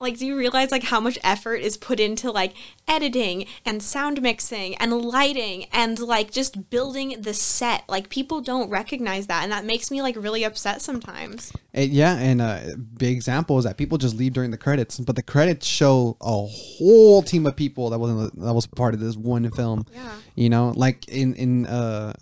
B: Like, do you realize like how much effort is put into like editing and sound mixing and lighting and like just building the set? Like, people don't recognize that, and that makes me like really upset sometimes.
A: And yeah, and a big example is that people just leave during the credits, but the credits show a whole team of people that wasn't that was part of this one film.
B: Yeah.
A: You know, like in in uh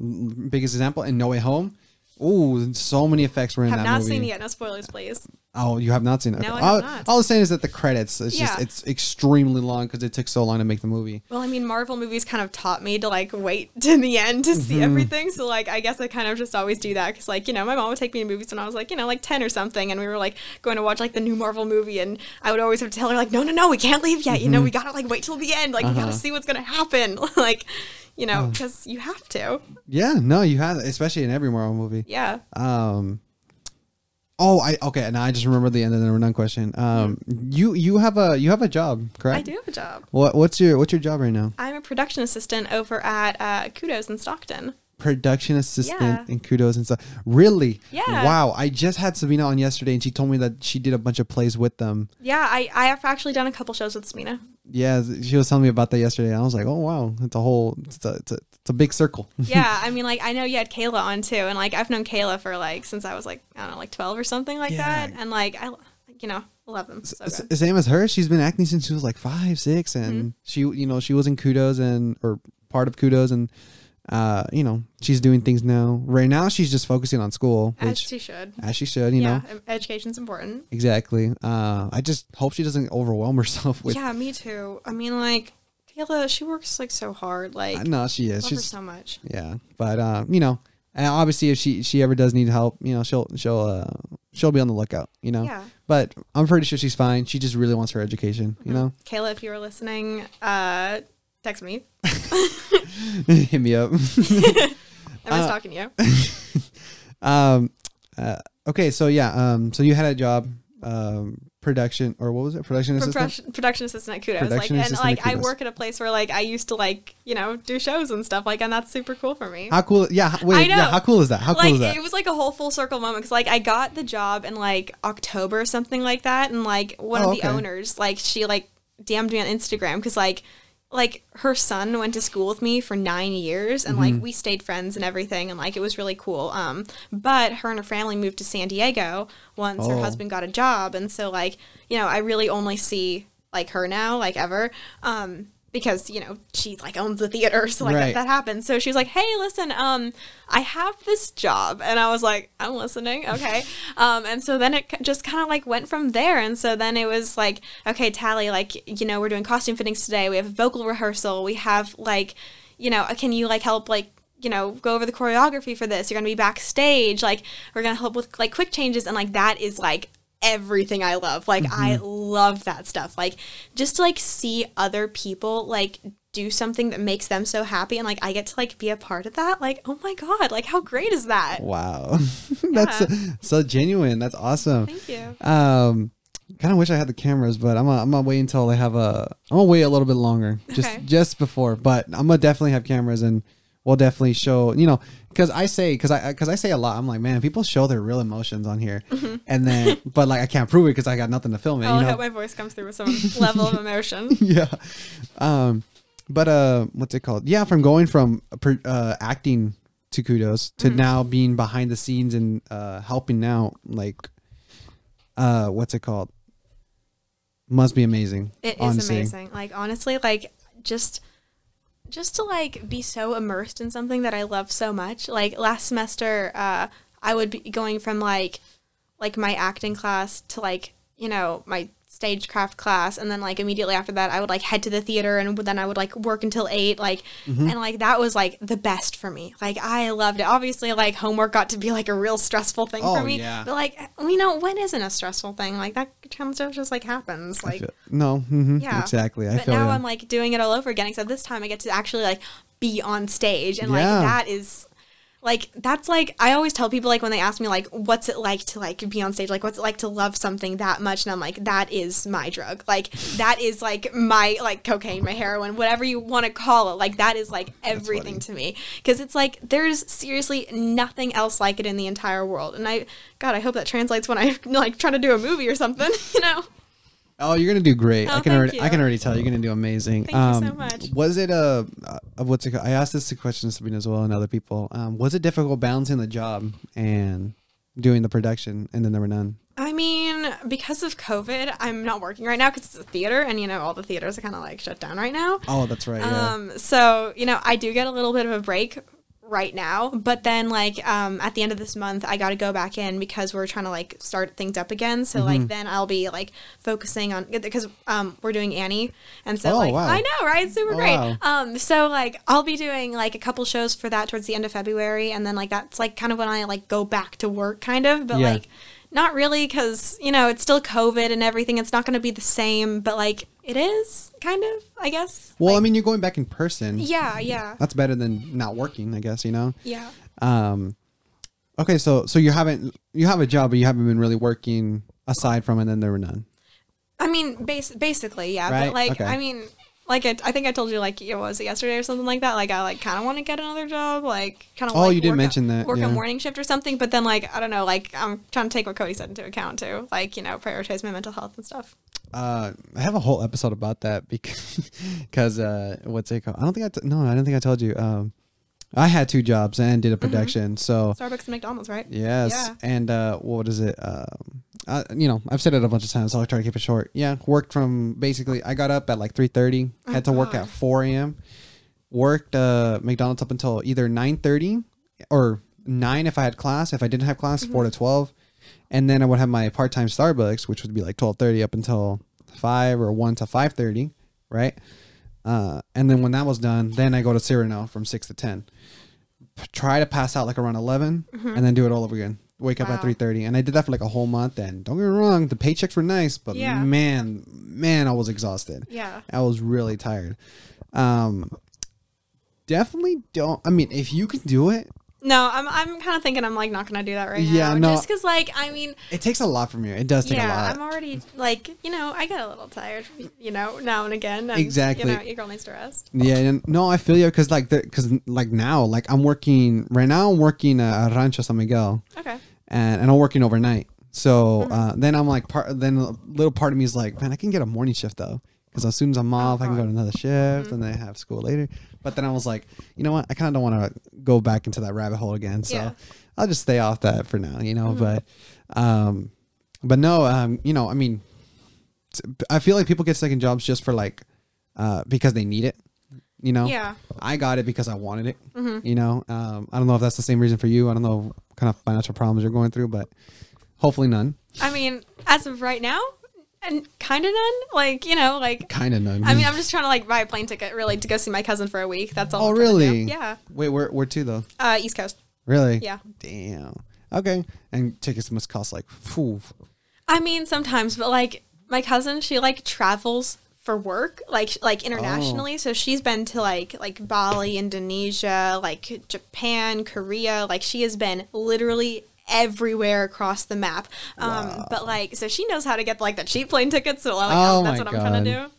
A: biggest example in No Way Home. Ooh, so many effects were in
B: Have
A: that movie.
B: Have not seen it yet. No spoilers, please.
A: Oh, you have not seen it.
B: No,
A: Okay.
B: I have
A: all,
B: not.
A: all I'm saying is that the credits. It's just it's extremely long because it took so long to make the movie.
B: Well, I mean, Marvel movies kind of taught me to like wait *laughs* to the end to
A: Mm-hmm.
B: see everything. So like, I guess I kind of just always do that because like you know, my mom would take me to movies when I was like you know like ten or something, and we were like going to watch like the new Marvel movie, and I would always have to tell her like, no, no, no, we can't leave yet.
A: Mm-hmm.
B: You know, we gotta like wait till the end. Like we
A: Uh-huh.
B: gotta see what's gonna happen. *laughs* like, you know,
A: Oh.
B: because you have to.
A: Yeah, no, you have, especially in every Marvel movie.
B: Yeah.
A: Um. Oh, I okay. And I just remember the end of the nine question. Um, you you have a you have a job, correct?
B: I do have a job.
A: What what's your what's your job right now?
B: I'm a production assistant over at uh, Kudos in Stockton.
A: Production assistant
B: Yeah.
A: and kudos and stuff. Really?
B: Yeah.
A: Wow. I just had Sabina on yesterday, and she told me that she did a bunch of plays with them.
B: Yeah, I I have actually done a couple shows with Sabina.
A: Yeah, she was telling me about that yesterday. And I was like, oh wow, it's a whole it's a it's a, it's a big circle. *laughs*
B: yeah, I mean, like I know you had Kayla on too, and like I've known Kayla for like since I was like I don't know, like twelve or something like
A: Yeah.
B: that, and like I, you know, love them. So
A: S-
B: good.
A: same as her. She's been acting since she was like five, six, and
B: Mm-hmm.
A: she, you know, she was in Kudos and or part of Kudos, and uh, you know, she's doing things now. Right now, she's just focusing on school,
B: As
A: which
B: she should.
A: as she should, you
B: yeah,
A: know.
B: education's important.
A: Exactly. Uh, I just hope she doesn't overwhelm *laughs* herself with.
B: yeah, me too. I mean, like Kayla, she works like so hard. Like,
A: No, she is. She's
B: so much.
A: yeah, but uh, you know, and obviously, if she she ever does need help, you know, she'll she'll uh she'll be on the lookout, you know.
B: Yeah.
A: But I'm pretty sure she's fine. She just really wants her education, you know.
B: Kayla, if you were listening, uh, text me. *laughs*
A: Hit me up. *laughs*
B: I was
A: Uh,
B: talking to you. *laughs*
A: um, uh, okay, so yeah, um, so you had a job, um, production or what was it? Production assistant.
B: Production, production assistant at Kudos.
A: Production
B: like, and like I work at a place where like I used to like you know do shows and stuff like, and that's super cool for me.
A: How cool? Yeah. Wait.
B: I
A: Yeah.
B: know.
A: How cool is that? How
B: like
A: cool is that?
B: it was like a whole full circle moment because like I got the job in like October or something like that, and like one
A: Oh,
B: of the
A: okay.
B: owners like she like DM'd me on Instagram because like like her son went to school with me for nine years and
A: Mm-hmm.
B: like we stayed friends and everything and like it was really cool um but her and her family moved to san diego once her
A: Oh.
B: husband got a job and so like you know i really only see like her now like ever um because you know she like owns the theater *laughs* so like
A: Right.
B: that, that happened. So she was like hey listen um i have this job. And i was like i'm listening okay. *laughs* Um and so then it just kind of like went from there. And so then it was like okay tally like you know we're doing costume fittings today. We have a vocal rehearsal. We have like you know can you like help like you know go over the choreography for this? You're gonna be backstage. Like we're gonna help with like quick changes. And like that is like everything I love. Like I love that stuff. Like just to like see other people like do something that makes them so happy and like I get to like be a part of that. Like, oh my god, like how great is that?
A: wow. *laughs* That's so, so genuine. That's awesome.
B: Thank you.
A: Um, kind of wish I had the cameras, but I'm gonna, I'm gonna wait until they have a. I'm gonna wait a little bit longer, just
B: Okay.
A: just before. But I'm gonna definitely have cameras, and we'll definitely show. You know, because I say, because I because I say a lot. I'm like, man, people show their real emotions on here, and then, *laughs* but like I can't prove it because I got nothing to film it.
B: Oh,
A: you
B: I
A: know,
B: hope my voice comes through with some level of emotion. *laughs*
A: yeah. Um, but uh, what's it called? Yeah, from going from uh acting to kudos
B: Mm-hmm.
A: to now being behind the scenes and uh helping out, like, uh, what's it called? Must be amazing.
B: It is
A: honestly.
B: amazing. Like honestly, like just just to like be so immersed in something that I love so much. Like last semester, uh, I would be going from like like my acting class to like you know my stagecraft class and then like immediately after that i would like head to the theater and then i would like work until eight like
A: Mm-hmm.
B: and like that was like the best for me like i loved it obviously like homework got to be like a real stressful thing
A: Oh,
B: for me
A: yeah.
B: but like you know when isn't a stressful thing like that kind of stuff just like happens like
A: feel- no, hmm
B: Yeah.
A: exactly. I
B: but now. I'm like doing it all over again. Except this time I get to actually like be on stage, and like that is like that's like I always tell people like when they ask me like what's it like to like be on stage, like what's it like to love something that much, and I'm like that is my drug. Like that is like my like cocaine, my heroin, whatever you want to call it. Like that is like everything to me because it's like there's seriously nothing else like it in the entire world. And I God, I hope that translates when I *laughs* like try to do a movie or something. *laughs* You know.
A: Oh, you're gonna do great.
B: Oh,
A: I can already, I can already tell you're gonna do amazing.
B: Thank you so
A: Um,
B: much.
A: Was it a, uh, what's it? Called? I asked this question to Sabina as well and other people. Um, was it difficult balancing the job and doing the production, and then there were none?
B: I mean, because of COVID, I'm not working right now because it's a theater, and you know all the theaters are kind of like shut down right now.
A: Oh, that's right. Yeah.
B: Um, so you know, I do get a little bit of a break right now, but then like um, at the end of this month, I got to go back in because we're trying to like start things up again. So
A: Mm-hmm.
B: like then I'll be like focusing on because um, we're doing Annie, and so
A: Oh,
B: like
A: wow.
B: I know right, super
A: Oh,
B: great.
A: wow.
B: Um, so like I'll be doing like a couple shows for that towards the end of February, and then like that's like kind of when I like go back to work, kind of, but
A: Yeah.
B: like not really because you know it's still COVID and everything. It's not going to be the same, but like it is kind of, I guess.
A: well, I mean, you're going back in person.
B: yeah, yeah,
A: That's better than not working, I guess. You know.
B: yeah.
A: Um, okay, so so you haven't you have a job, but you haven't been really working aside from, and then there were none.
B: I mean, bas- basically, yeah.
A: Right,
B: But like,
A: okay.
B: I mean, like I, I think I told you like it was yesterday or something like that. Like I like kind of want to get another job, like kind of.
A: Oh,
B: like,
A: you did
B: work a-
A: mention that,
B: Work
A: yeah.
B: a morning shift or something, but then like I don't know, like I'm trying to take what Cody said into account too, like you know, prioritize my mental health and stuff.
A: Uh, I have a whole episode about that because, *laughs* because uh, what's it called? I don't think I t- no, I don't think I told you. Um, I had two jobs and did a production. So
B: Starbucks and McDonald's, right?
A: yes,
B: Yeah.
A: and uh, what is it? Um, uh, you know, I've said it a bunch of times. So I'll try to keep it short. Yeah, worked from basically. I got up at like three thirty.
B: Oh,
A: Had to work at four a.m. worked uh, McDonald's up until either nine thirty or nine if I had class. If I didn't have class, four to twelve, and then I would have my part time Starbucks, which would be like twelve thirty up until five or one to five thirty, right? Uh, and then when that was done, then I go to Cyrano from six to ten. P- Try to pass out like around 11 and then do it all over again. Wake up at
B: Wow.
A: three thirty, and I did that for like a whole month. And don't get me wrong, the paychecks were nice, but
B: Yeah.
A: man, man, I was exhausted.
B: Yeah.
A: I was really tired. Um, definitely don't. I mean, if you can do it,
B: No, I'm I'm kind of thinking I'm like not gonna do that right
A: Yeah,
B: now.
A: no.
B: Just because like I mean,
A: it takes a lot from you. It does take a
B: yeah,
A: lot.
B: I'm already like you know I get a little tired, you know, now and again. And,
A: Exactly.
B: You know, your girl needs to rest.
A: Yeah, and no, I feel you because like because like now like I'm working right now. I'm working at Rancho San Miguel,
B: Okay.
A: and and I'm working overnight. So
B: Mm-hmm.
A: uh, then I'm like part. Then a little part of me is like, man, I can get a morning shift though, because as soon as I'm off, I can go to another shift, and then I have school later. But then I was like, you know what? I kind of don't want to go back into that rabbit hole again. So
B: Yeah.
A: I'll just stay off that for now, you know. But um, but no, um, you know, I mean, I feel like people get second jobs just for like uh because they need it. You know,
B: Yeah.
A: I got it because I wanted it. You know, um, I don't know if that's the same reason for you. I don't know what kind of financial problems you're going through, but hopefully none.
B: I mean, as of right now, and kind of none. Like you know, like
A: Kind of none.
B: I mean, I'm just trying to like buy a plane ticket really to go see my cousin for a week. That's all.
A: oh
B: I'm trying to do.
A: really?
B: Yeah.
A: Wait, where where to though?
B: Uh, East Coast.
A: Really?
B: Yeah.
A: Damn. Okay. And tickets must cost like, phew.
B: I mean, sometimes, but like my cousin, she like travels for work, like like internationally.
A: Oh.
B: So she's been to like like Bali, Indonesia, like Japan, Korea. Like she has been literally everywhere across the map. Um, but like, so she knows how to get like the cheap plane tickets. So like,
A: Oh
B: that's
A: my
B: what I'm trying to do.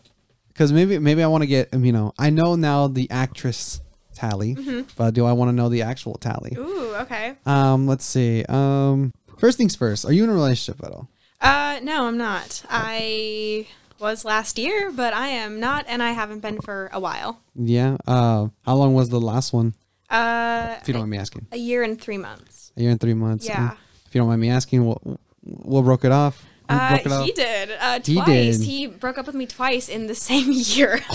A: Because maybe maybe I want to get um, you know I know now the actress tally, but do I want to know the actual tally?
B: Mm-hmm. Ooh, okay.
A: Um, let's see. Um, first things first. Are you in a relationship at all?
B: Uh, no, I'm not. I was last year, but I am not, and I haven't been for a while.
A: Yeah. Uh, how long was the last one?
B: Uh,
A: If you don't mind me asking.
B: a year and three months.
A: A year and three months.
B: Yeah.
A: Uh, if you don't mind me asking, what what broke it off?
B: Uh,
A: it
B: he did uh,
A: He
B: twice.
A: did.
B: He broke up with me twice in the *laughs* same year. *laughs*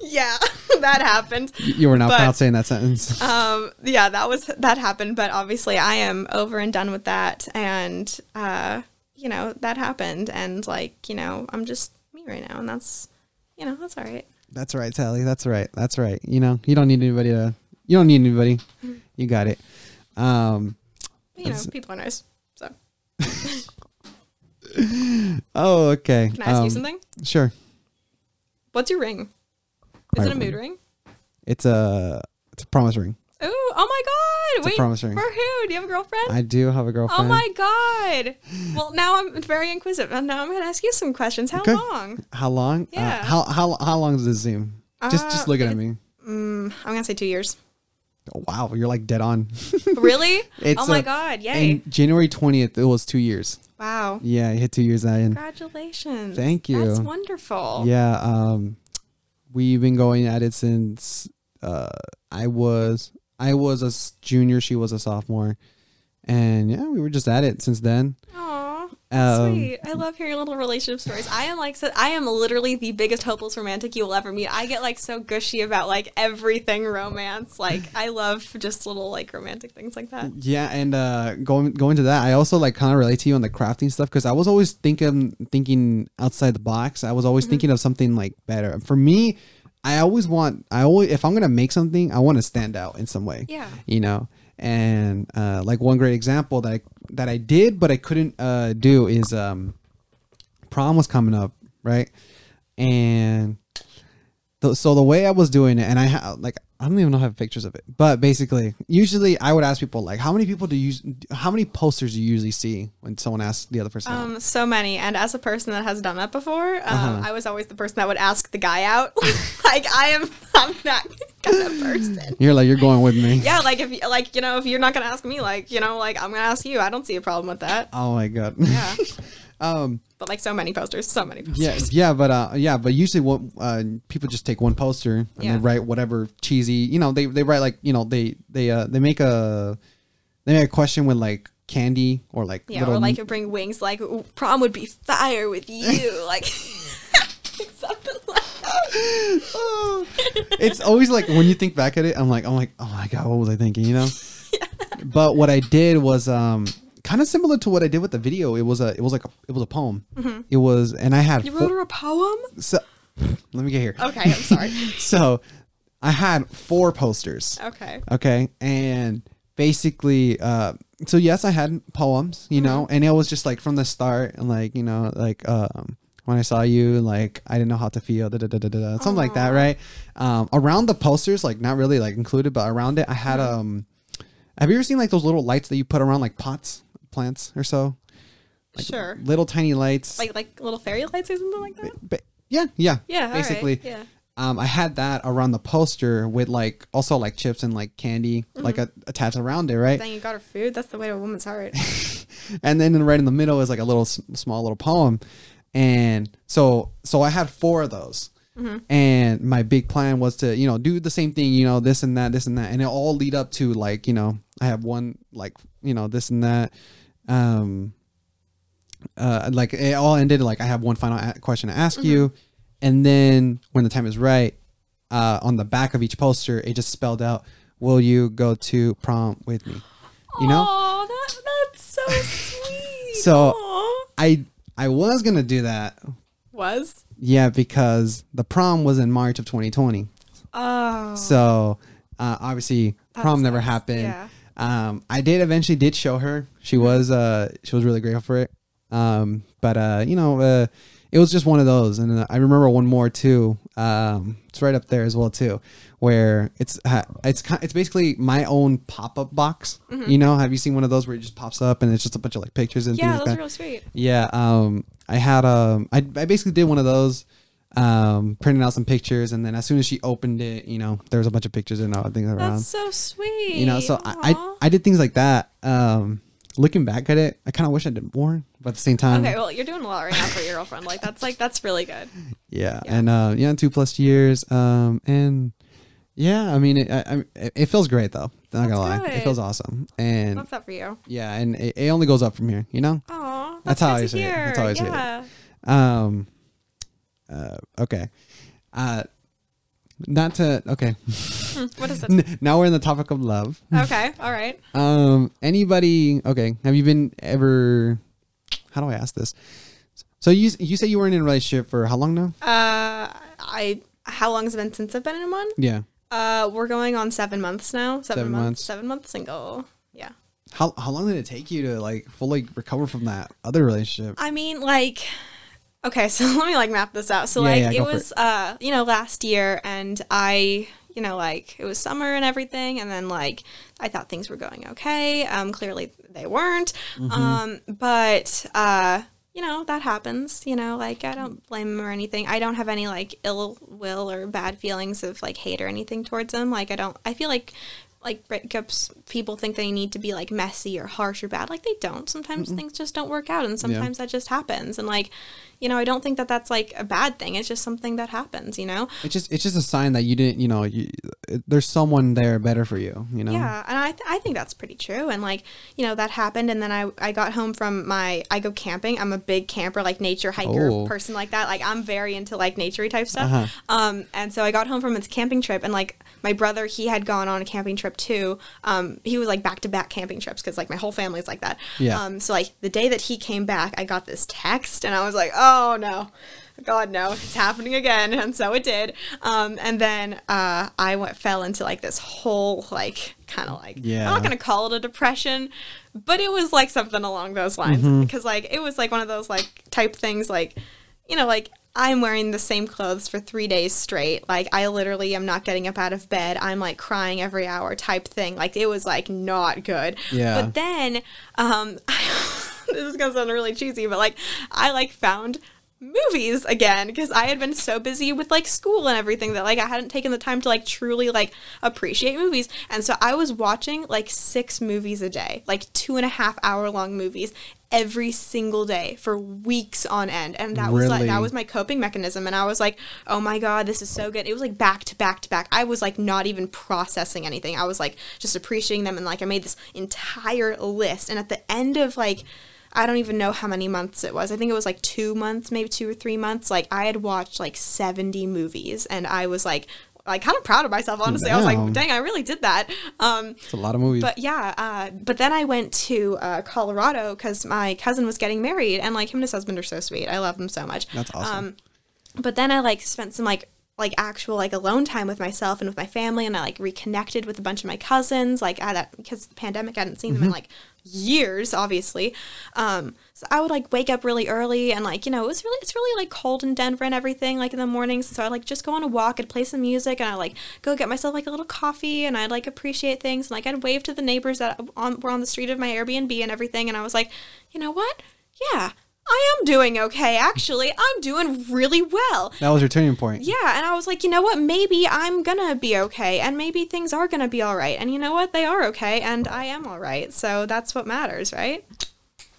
B: yeah, *laughs* that happened.
A: You were not
B: but-
A: proud saying that sentence.
B: Um, yeah, that was that happened. But obviously, I am over and done with that. And uh, you know that happened. And like you know, I'm just me right now, and that's you know that's all right.
A: That's right, Sally. That's right. That's right. You know, you don't need anybody to. You don't need anybody. You got it. Um.
B: You know, people are nice. So *laughs*
A: Oh, okay.
B: can I ask
A: Um,
B: you something?
A: Sure.
B: What's your ring? Is
A: My
B: it a mood
A: ring. It's a it's a promise ring.
B: Ooh, oh my god!
A: a
B: Wait,
A: promise ring.
B: for who? Do you have a girlfriend?
A: I do have a girlfriend.
B: Oh my god! Well, now I'm very inquisitive, and now I'm going to ask you some questions. How
A: Okay.
B: long?
A: How long? Uh,
B: Yeah.
A: how how how long does it seem? Just just
B: Uh,
A: looking at me.
B: Mm, I'm going to say two years.
A: Oh, wow, you're like dead on. *laughs*
B: Really?
A: It's,
B: oh my
A: uh,
B: god! Yay!
A: January twentieth, it was two years.
B: wow!
A: Yeah, I hit two years that in.
B: Congratulations!
A: Thank you.
B: That's wonderful.
A: Yeah, um, we've been going at it since uh, I was I was a junior, she was a sophomore, and yeah, we were just at it since then. Um,
B: sweet. I love hearing little relationship stories. I am like, so, I am literally the biggest hopeless romantic you will ever meet. I get like so gushy about like everything romance. Like, I love just little like romantic things like that.
A: Yeah, and uh, going going to that, I also like kind of relate to you on the crafting stuff because I was always thinking thinking outside the box. I was always thinking of something like better. For me, I always want I always if I'm gonna make something, I want to stand out in some way.
B: Yeah.
A: you know. And uh, like one great example that I that I did but I couldn't uh, do is um, prom was coming up, right? And th- so the way I was doing it, and I ha- like I don't even know if I have pictures of it, but basically, usually I would ask people like, how many people do you, how many posters do you usually see when someone asks the other person? out?
B: Um, so many. And as a person that has done that before, um,
A: Uh-huh.
B: I was always the person that would ask the guy out. *laughs* like, I am, *laughs* I'm that kind of person.
A: You're like you're going with me.
B: Yeah, like if like you know if you're not gonna ask me, like you know like I'm gonna ask you. I don't see a problem with that.
A: Oh my god.
B: Yeah, *laughs*
A: um.
B: but like so many posters, so many posters.
A: Yeah, yeah, but uh, yeah, but usually what uh, people just take one poster and
B: Yeah.
A: they write whatever cheesy, you know, they they write like you know they they uh they make a they make a question with like candy or like
B: Yeah, or like bring wings. Like prom would be fire with you. *laughs* like *laughs* something like that.
A: Oh. it's always like when you think back at it, I'm like, I'm like, oh my god, what was I thinking? You know. *laughs* But what I did was um kind of similar to what I did with the video. It was a it was like a, it was a poem. It was, and I had
B: Mm-hmm. You
A: four-
B: wrote her a poem?
A: so. *laughs* Let me get here.
B: Okay, I'm sorry. *laughs*
A: So, I had four posters.
B: okay.
A: Okay. And basically, uh, so yes, I had poems, you know, and it was just like from the start, and like, you know, like, um, when I saw you, like, I didn't know how to feel, da, da, da, da, da, something like that, right? Um, around the posters, like, not really like included, but around it, I had, um, have you ever seen like those little lights that you put around like pots, plants or so?
B: sure.
A: Little tiny lights.
B: Like like little fairy lights or something like that?
A: Ba- yeah, yeah.
B: Yeah, right,
A: Basically.
B: yeah.
A: Um, I had that around the poster with like also like chips and like candy like a, attached around it, right?
B: Dang, you got her food? That's the way to a woman's heart. *laughs*
A: and then right in the middle is like a little small little poem and so so i had four of those and my big plan was to you know do the same thing you know this and that this and that and it all lead up to like you know i have one like you know this and that um uh like it all ended like i have one final a- question to ask you and then when the time is right uh on the back of each poster it just spelled out will you go to prom with me you know
B: Oh, that, that's so sweet.
A: So-
B: Aw.
A: I I was gonna do that,
B: was.
A: yeah, because the prom was in March of 2020.
B: Oh.
A: So uh, obviously prom never happened.
B: Yeah.
A: Um, I did eventually did show her. She was uh she was really grateful for it. Um, but uh, you know, uh, it was just one of those. And uh, I remember one more too. Um, it's right up there as well too, where it's ha- it's it's basically my own pop up box. You know, have you seen one of those where it just pops up and it's just a bunch of like pictures and
B: yeah,
A: things
B: that
A: like
B: was
A: that?
B: really sweet.
A: Yeah, um, I had um, I, I basically did one of those, um, printed out some pictures, and then as soon as she opened it, you know, there was a bunch of pictures and all things around.
B: That's so sweet.
A: You know, so I, I I did things like that. Um, looking back at it, I kind of wish I did more, but at the same time,
B: Okay, well, you're doing a lot right now for your girlfriend. Like that's like that's really good. *laughs*
A: yeah,
B: Yeah.
A: and uh, yeah, two plus years, um, and yeah, I mean, it, I, I, it feels great though. Not gonna lie,
B: That's
A: it feels awesome, and
B: Love that for you.
A: yeah, and it, it only goes up from here, you know.
B: Oh,
A: That's
B: that's,
A: how
B: good
A: I see it. That's how I see it. Um. Uh. Okay. Uh. Not to. Okay.
B: What is *laughs* it?
A: Now we're in the topic of love.
B: okay, all right.
A: Um. Anybody? Okay. Have you been ever? How do I ask this? So you you say you weren't in a relationship for how long now?
B: Uh, I how long has it been since I've been in one?
A: Yeah.
B: Uh, we're going on seven months now. Seven,
A: Seven
B: months.
A: months.
B: Seven months single. Yeah.
A: How how long did it take you to like fully recover from that other relationship?
B: I mean, like, okay, *laughs* so let me like map this out. So
A: Yeah,
B: like,
A: yeah,
B: it was uh, you know, last year, and I, you know, like it was summer and everything, and then like I thought things were going okay. Um, clearly they weren't.
A: Mm-hmm.
B: Um, but uh. You know that happens. You know, like I don't blame him or anything. I don't have any like ill will or bad feelings of like hate or anything towards him. Like I don't. I feel like like breakups people think they need to be like messy or harsh or bad like they don't sometimes things just don't work out and sometimes that just happens and like you know i don't think that that's like a bad thing it's just something that happens you know
A: It's just it's just a sign that you didn't you know you, there's someone there better for you. You know.
B: yeah and I, th- I think that's pretty true and like you know that happened and then I, I got home from my i go camping i'm a big camper like nature hiker
A: Oh.
B: person like that like i'm very into like naturey type stuff
A: Uh-huh.
B: um and so i got home from this camping trip and like my brother he had gone on a camping trip too um he was like back to back camping trips because like my whole family's like that
A: Yeah.
B: um so like the day that he came back i got this text and i was like oh no God no, it's happening again, *laughs* and so it did. Um, and then uh, I went fell into like this whole like kind of like
A: Yeah.
B: I'm not gonna call it a depression, but it was like something along those lines
A: Mm-hmm.
B: because like it was like one of those like type things like you know like I'm wearing the same clothes for three days straight. Like I literally am not getting up out of bed. I'm like crying every hour type thing. Like it was like not good.
A: Yeah.
B: But then um *laughs* *laughs* this is gonna sound really cheesy, but like I like found movies again because I had been so busy with like school and everything that like I hadn't taken the time to like truly like appreciate movies. And so I was watching like six movies a day, like two and a half hour long movies every single day for weeks on end. And that was like that was my coping mechanism. And I was like, oh my God, this is so good. It was like back to back to back. I was like not even processing anything. I was like just appreciating them and like I made this entire list. And at the end of like I don't even know how many months it was. I think it was like two months, maybe two or three months. Like I had watched like 70 movies and I was like, like kind of proud of myself, honestly. I was like, dang, I really did that. Um,
A: It's a lot of movies.
B: but yeah, uh, but then I went to uh, Colorado because my cousin was getting married, and like him and his husband are so sweet. I love them so much.
A: That's awesome.
B: Um, but then I like spent some like like actual like alone time with myself and with my family, and I like reconnected with a bunch of my cousins. Like I that because the pandemic, I hadn't seen them in like years, obviously. Um, so I would like wake up really early, and like you know it was really it's really like cold in Denver and everything like in the mornings. So I like just go on a walk and play some music, and I like go get myself like a little coffee, and I'd like appreciate things, and like I'd wave to the neighbors that on, were on the street of my Airbnb and everything, and I was like, you know what? Yeah. I am doing okay, actually. I'm doing really well.
A: that was your turning point.
B: Yeah, and I was like, you know what? Maybe I'm gonna be okay, and maybe things are gonna be all right. And you know what? They are okay, and I am all right. So that's what matters, right?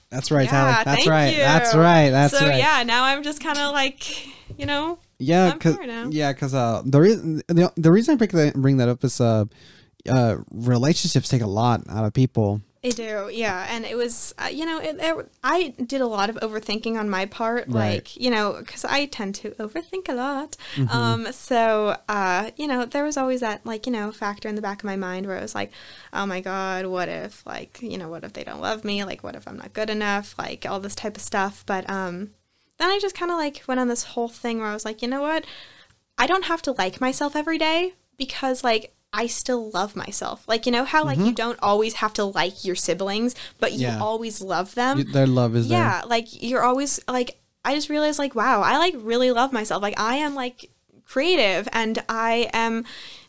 A: That's right,
B: yeah,
A: Tally. That's right.
B: you.
A: That's right. That's
B: so
A: right.
B: So yeah, now I'm just kind of like, you know,
A: Yeah, cause yeah, cause uh, the reason the, the reason I bring that bring that up is uh, uh, relationships take a lot out of people.
B: They do, yeah. And it was, uh, you know, it, it, I did a lot of overthinking on my part,
A: Right.
B: like, you know, because I tend to overthink a lot.
A: Mm-hmm.
B: Um, so, uh, you know, there was always that, like, you know, factor in the back of my mind where I was like, oh my God, what if, like, you know, what if they don't love me? Like, what if I'm not good enough? Like, all this type of stuff. But um, then I just kind of like went on this whole thing where I was like, you know what? I don't have to like myself every day because like I still love myself. Like you know how like you don't always have to like your siblings, but you
A: Mm-hmm. Yeah.
B: always love them.
A: You- Their love is
B: yeah, like you're always like I just realized like wow, I like really love myself. Like I am like creative and I am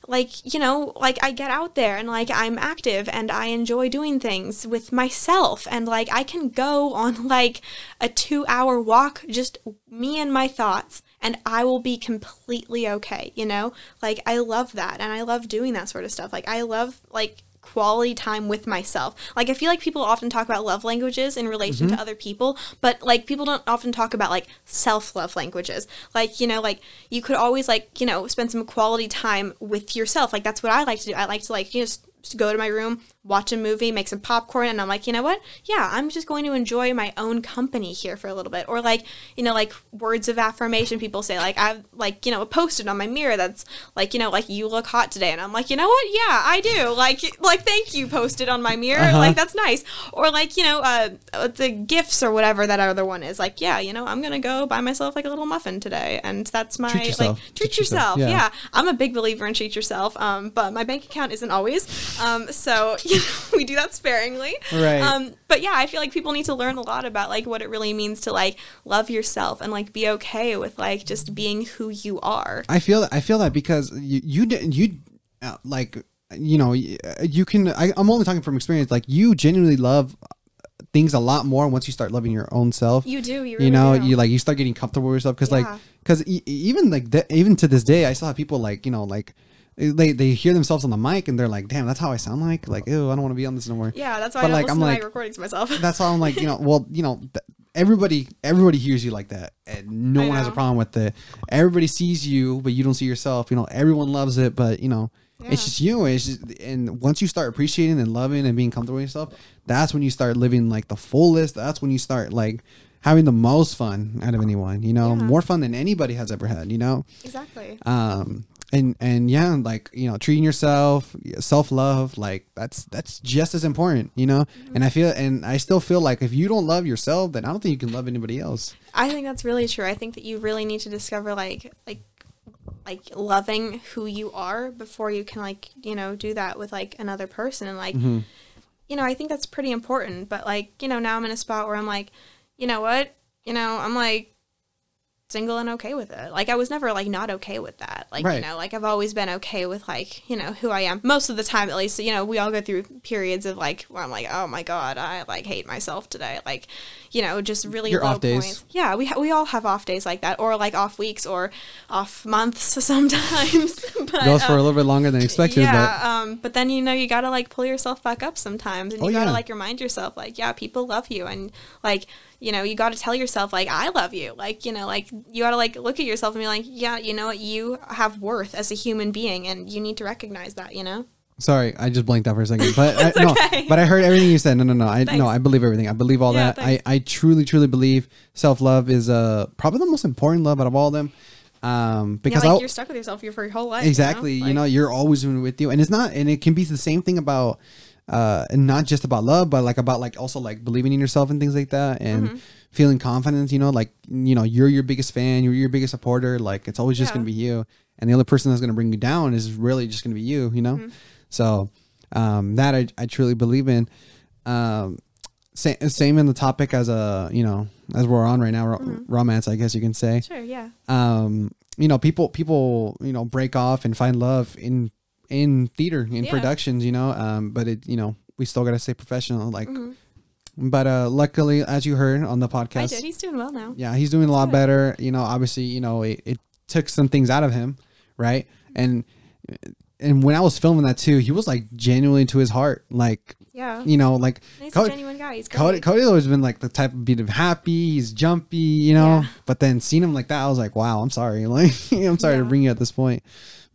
B: like you know like I get out there and like I'm active and I enjoy doing things with myself and like I can go on like a 2 hour walk just me and my thoughts and I will be completely okay, you know? Like I love that and I love doing that sort of stuff. Like I love like quality time with myself. Like I feel like people often talk about love languages in relation to mm-hmm. other people, but like people don't often talk about like self-love languages. Like, you know, like you could always like, you know, spend some quality time with yourself. Like that's what I like to do. I like to like you know, just go to my room, watch a movie, make some popcorn, and I'm like, you know what? Yeah, I'm just going to enjoy my own company here for a little bit. Or like, you know, like words of affirmation people say, like I've like, you know, posted on my mirror that's like, you know, like you look hot today. And I'm like, you know what? Yeah, I do. Like like thank you posted on my mirror. Like that's nice. Or like, you know, uh uh, the gifts or whatever that other one is. Like, yeah, you know, I'm gonna go buy myself like a little muffin today. And that's my
A: Treat
B: like treat,
A: Treat yourself,
B: yourself.
A: yeah.
B: yeah. I'm a big believer in treat yourself, um, but my bank account isn't always. Um, so *laughs* you know, we do that sparingly.
A: Right.
B: Um, but yeah, I feel like people need to learn a lot about like what it really means to like love yourself and like be okay with like just being who you are.
A: I feel that I feel that because you you you uh, like you know you can I, I'm only talking from experience like you genuinely love things a lot more once you start loving your own self
B: You do. You really
A: you know
B: do.
A: you like you start getting comfortable with yourself because like because e- even like th- even to this day I still have people like you know like they they hear themselves on the mic and they're like damn that's how I sound like like ew I don't want to be on this no more
B: yeah, that's why
A: But,
B: I
A: like, I'm
B: to
A: like-
B: recordings myself. *laughs*
A: that's why I'm like, you know, *laughs* well, you know, th- everybody, everybody hears you like that, and no
B: I
A: one has a problem with it. Everybody sees you, but you don't see yourself. You know, everyone loves it, but you know, it's just you. It's just, and once you start appreciating and loving and being comfortable with yourself, that's when you start living like the fullest. That's when you start like having the most fun out of anyone. You know,
B: Yeah.
A: more fun than anybody has ever had. You know,
B: exactly.
A: um and and yeah like you know treating yourself self-love like that's that's just as important you know
B: Mm-hmm.
A: and i feel and i still feel like if you don't love yourself then i don't think you can love anybody else
B: I think that's really true. I think that you really need to discover like like like loving who you are before you can like, you know, do that with like another person and like
A: Mm-hmm.
B: you know, I think that's pretty important, but like, you know, now I'm in a spot where I'm like, you know what? You know, I'm like single and okay with it. Like I was never like not okay with that. Like,
A: Right.
B: you know, like I've always been okay with like, you know, who I am. Most of the time at least, you know, we all go through periods of like where I'm like, "Oh my god, I like hate myself today." Like, you know, just really
A: Your
B: low
A: off days.
B: points. Yeah, we ha- we all have off days like that or like off weeks or off months *laughs* sometimes. *laughs* but,
A: goes for
B: uh,
A: a little bit longer than expected
B: yeah, um, but then you know you gotta like pull yourself back up sometimes, and you
A: Oh,
B: gotta
A: yeah.
B: like remind yourself like, yeah, people love you, and like you know you gotta tell yourself like, I love you, like you know like you gotta like look at yourself and be like, yeah, you know what, you have worth as a human being, and you need to recognize that, you know.
A: Sorry, I just blanked out for a second. But I, *laughs* no,
B: okay.
A: but I heard everything you said. No, no, no. I
B: Thanks.
A: no, I believe everything. I believe all
B: Yeah,
A: that. I,
B: thanks.
A: I truly, truly believe self love is uh probably the most important love out of all of them. Um,
B: Because yeah, like you're stuck with yourself for your whole life.
A: exactly, you know,
B: Like,
A: you're always with you, and it's not, and it can be the same thing about, uh, and not just about love, but like about like also like believing in yourself and things like that, and
B: Mm-hmm.
A: feeling confidence. You know, like you know, you're your biggest fan, you're your biggest supporter. Like it's always just
B: Yeah.
A: gonna be you, and the other person that's gonna bring you down is really just gonna be you. You know,
B: Mm-hmm.
A: so um, that I I truly believe in. Um, same, same in the topic as a you know as we're on right now ro-
B: Mm-hmm.
A: romance i guess you can say
B: Sure, yeah.
A: um you know people people you know break off and find love in in theater in
B: Yeah.
A: productions you know um but it you know we still gotta stay professional like
B: Mm-hmm.
A: but uh luckily as you heard on the
B: I
A: podcast
B: did. He's doing well now.
A: yeah he's doing a lot
B: good.
A: better you know obviously you know it, it took some things out of him right and and when i was filming that too he was like genuinely to his heart like
B: Yeah.
A: you know like
B: He's
A: Cody-
B: genuine guy. He's.
A: Cody, Cody's always been like the type of beat of happy. He's jumpy, you know.
B: Yeah.
A: But then seeing him like that, I was like, wow, I'm sorry. *laughs* Like, I'm sorry to
B: Yeah.
A: bring you at this point.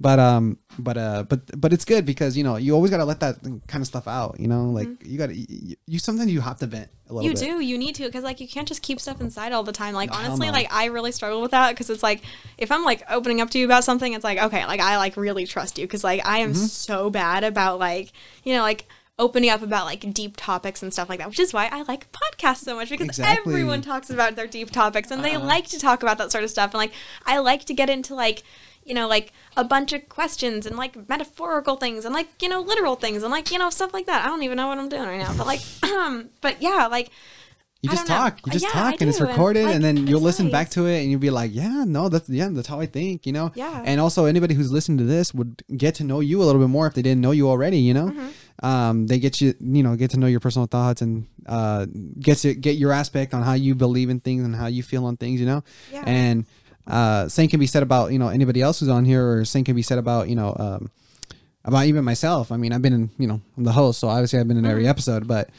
A: But um, but uh, but but it's good because you know you always gotta let that kind of stuff out. You know, like you gotta you, you sometimes you have to vent a little
B: Mm-hmm. You
A: bit.
B: do. You need to because like you can't just keep stuff inside all the time. Like
A: Hell
B: honestly,
A: no.
B: like I really struggle with that because it's like if I'm like opening up to you about something, it's like okay, like I like really trust you because like I am
A: Mm-hmm.
B: so bad about like you know like opening up about like deep topics and stuff like that, which is why I like podcasts so much because
A: Exactly.
B: everyone talks about their deep topics and they
A: Uh-huh.
B: like to talk about that sort of stuff and like I like to get into like you know like a bunch of questions and like metaphorical things and like you know literal things and like you know stuff like that. I don't even know what I'm doing right now, but like *clears throat* um but yeah, like
A: You just
B: don't know.
A: talk. You just
B: Yeah,
A: talk,
B: I
A: and it's
B: and,
A: recorded, and,
B: like,
A: then you'll listen
B: nice.
A: back to it, and you'll be like, "Yeah, no, that's yeah, that's how I think," you know.
B: Yeah.
A: And also, anybody who's listening to this would get to know you a little bit more if they didn't know you already. You know,
B: Mm-hmm.
A: um, they get you, you know, get to know your personal thoughts and uh, get to get your aspect on how you believe in things and how you feel on things. You know.
B: Yeah.
A: And uh, same can be said about you know anybody else who's on here, or same can be said about you know. Um, about even myself. I mean, I've been in, you know, I'm the host, so obviously I've been in every
B: Mm-hmm.
A: episode, but,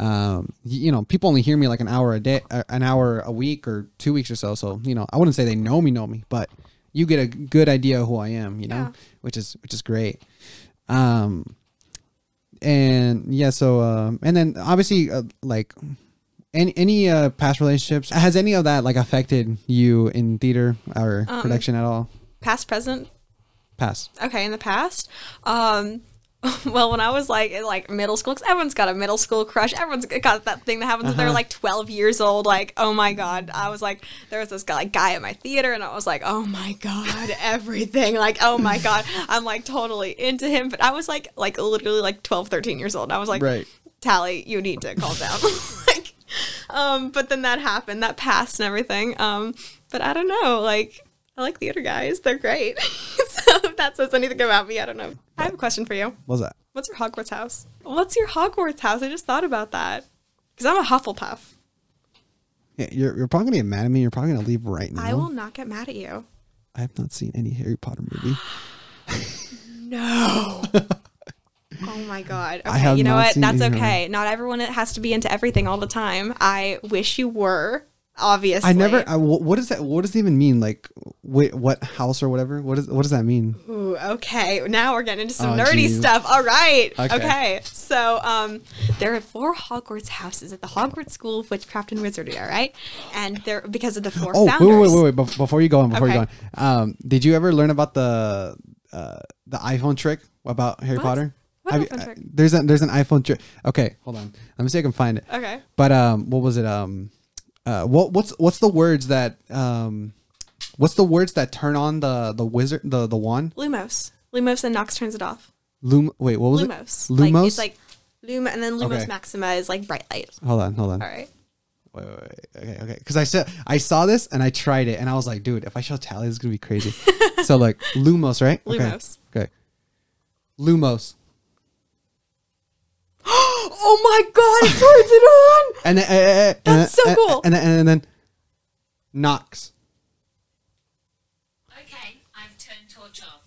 A: um, you know, people only hear me like an hour a day, uh, an hour a week or two weeks or so. So, you know, I wouldn't say they know me, know me, but you get a good idea of who I am, you know,
B: Yeah.
A: which is, which is great. Um, and yeah, so, um, and then obviously, uh, like, any any uh, past relationships has any of that like affected you in theater or
B: Um,
A: production at all?
B: past, present,
A: past.
B: okay, in the past. Um, *laughs* well, when I was like in like middle school, because everyone's got a middle school crush. Everyone's got that thing that happens when they're
A: Uh-huh.
B: like 12 years old. Like, oh my god, I was like, there was this guy, like guy at my theater, and I was like, oh my god, *laughs* everything. Like, oh my god, I'm like totally into him. But I was like, like literally like 12, 13 years old. I was like,
A: Right.
B: Tally, you need to calm down. *laughs* like, *laughs* um, but then that happened, that passed and everything. Um, but I don't know, like, I like theater guys. They're great. *laughs* so if that says anything about me, I don't know. I have a question for you.
A: What's that?
B: What's your Hogwarts house? What's your Hogwarts house? I just thought about that. Because I'm a Hufflepuff.
A: Yeah, you're, you're probably gonna get mad at me. You're probably gonna leave right now.
B: I will not get mad at you.
A: I have not seen any Harry Potter movie. *gasps*
B: No. *laughs* oh my god. Okay, you know what? That's
A: either.
B: okay. Not everyone has to be into everything all the time. I wish you were. Obviously.
A: I never. I, what does that? What does it even mean? Like, wait, what house or whatever? What is? What does that mean?
B: Ooh, okay. Now we're getting into some
A: Oh,
B: nerdy
A: geez.
B: stuff. All right.
A: Okay.
B: Okay. So, um, there are four Hogwarts houses at the Hogwarts School of Witchcraft and Wizardry. All right, and they're because of the four
A: Oh,
B: founders.
A: wait, wait, wait, wait! Before you go on, before you go on, um, did you ever learn about the uh, the iPhone trick about Harry
B: What?
A: Potter?
B: What
A: Have you-
B: iPhone trick?
A: uh, There's a there's an iPhone trick. Okay, hold on. Let me see if I can find it.
B: Okay.
A: But um, what was it? Um, uh, what what's what's the words that um, what's the words that turn on the the wizard the the wand?
B: Lumos. Lumos and Nox turns it off.
A: Lum. Wait, what was
B: Lumos.
A: it? Lumos.
B: Like, it's like Luma, and then Lumos
A: Okay.
B: Maxima is like bright light.
A: hold on, hold on.
B: All right.
A: Wait, wait, wait. Okay, okay. Because I said I saw this and I tried it and I was like, dude, if I show Tally, this is gonna be crazy. *laughs* so like Lumos, right? Okay.
B: Lumos.
A: Okay. Lumos. *gasps*
B: oh my god! It turns it on.
A: And then, eh, eh, and
B: That's so
A: eh,
B: cool.
A: And then, and then Nox.
C: Okay, I've turned torch off.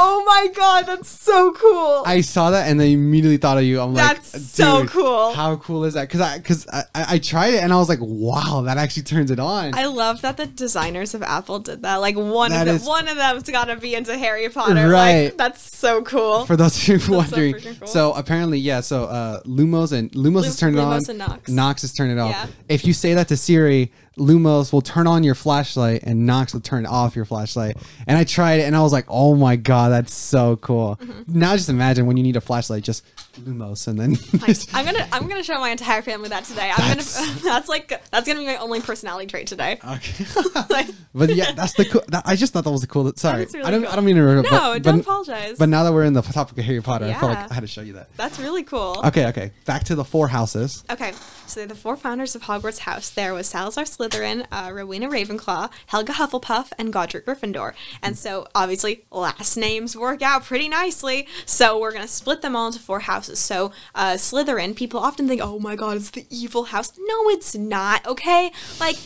B: Oh my god, that's so cool.
A: I saw that and I immediately thought of you. I'm like,
B: That's
A: like,
B: so cool.
A: How cool is that? Because I because I, I I tried it and I was like, wow, that actually turns it on.
B: I love that the designers of Apple did that. Like one
A: That
B: of them,
A: is-
B: one of them's got to be into Harry Potter.
A: Right.
B: Like that's so cool.
A: For those of you
B: so
A: wondering,
B: freaking cool.
A: so apparently, yeah. So uh, Lumos and Lumos is turned it on.
B: Lumos and Nox.
A: is turning it off.
B: Yeah.
A: If you say that to Siri, Lumos will turn on your flashlight and Nox will turn off your flashlight. And I tried it and I was like, oh my god, that's so cool.
B: Mm-hmm.
A: Now just imagine when you need a flashlight, just Lumos and then. *laughs* *laughs*
B: I'm gonna I'm gonna show my entire family that today. I'm
A: That's-
B: gonna *laughs* that's like that's gonna be my only personality trait today.
A: okay.
B: Like,
A: but yeah, that's the cool. That, I just thought that was the cool. Sorry,
B: really
A: I don't.
B: cool.
A: I don't mean to. interrupt,
B: no,
A: but,
B: don't
A: but,
B: apologize.
A: but now that we're in the topic of Harry Potter, I felt like I had to show you that.
B: that's really cool.
A: Okay, okay. Back to the four houses.
B: Okay, so the four founders of Hogwarts House there was Salazar Slytherin, uh, Rowena Ravenclaw, Helga Hufflepuff, and Godric Gryffindor. And so obviously last names work out pretty nicely. So we're gonna split them all into four houses. So uh, Slytherin, people often think, oh my god, it's the evil house. No, it's not. Okay, like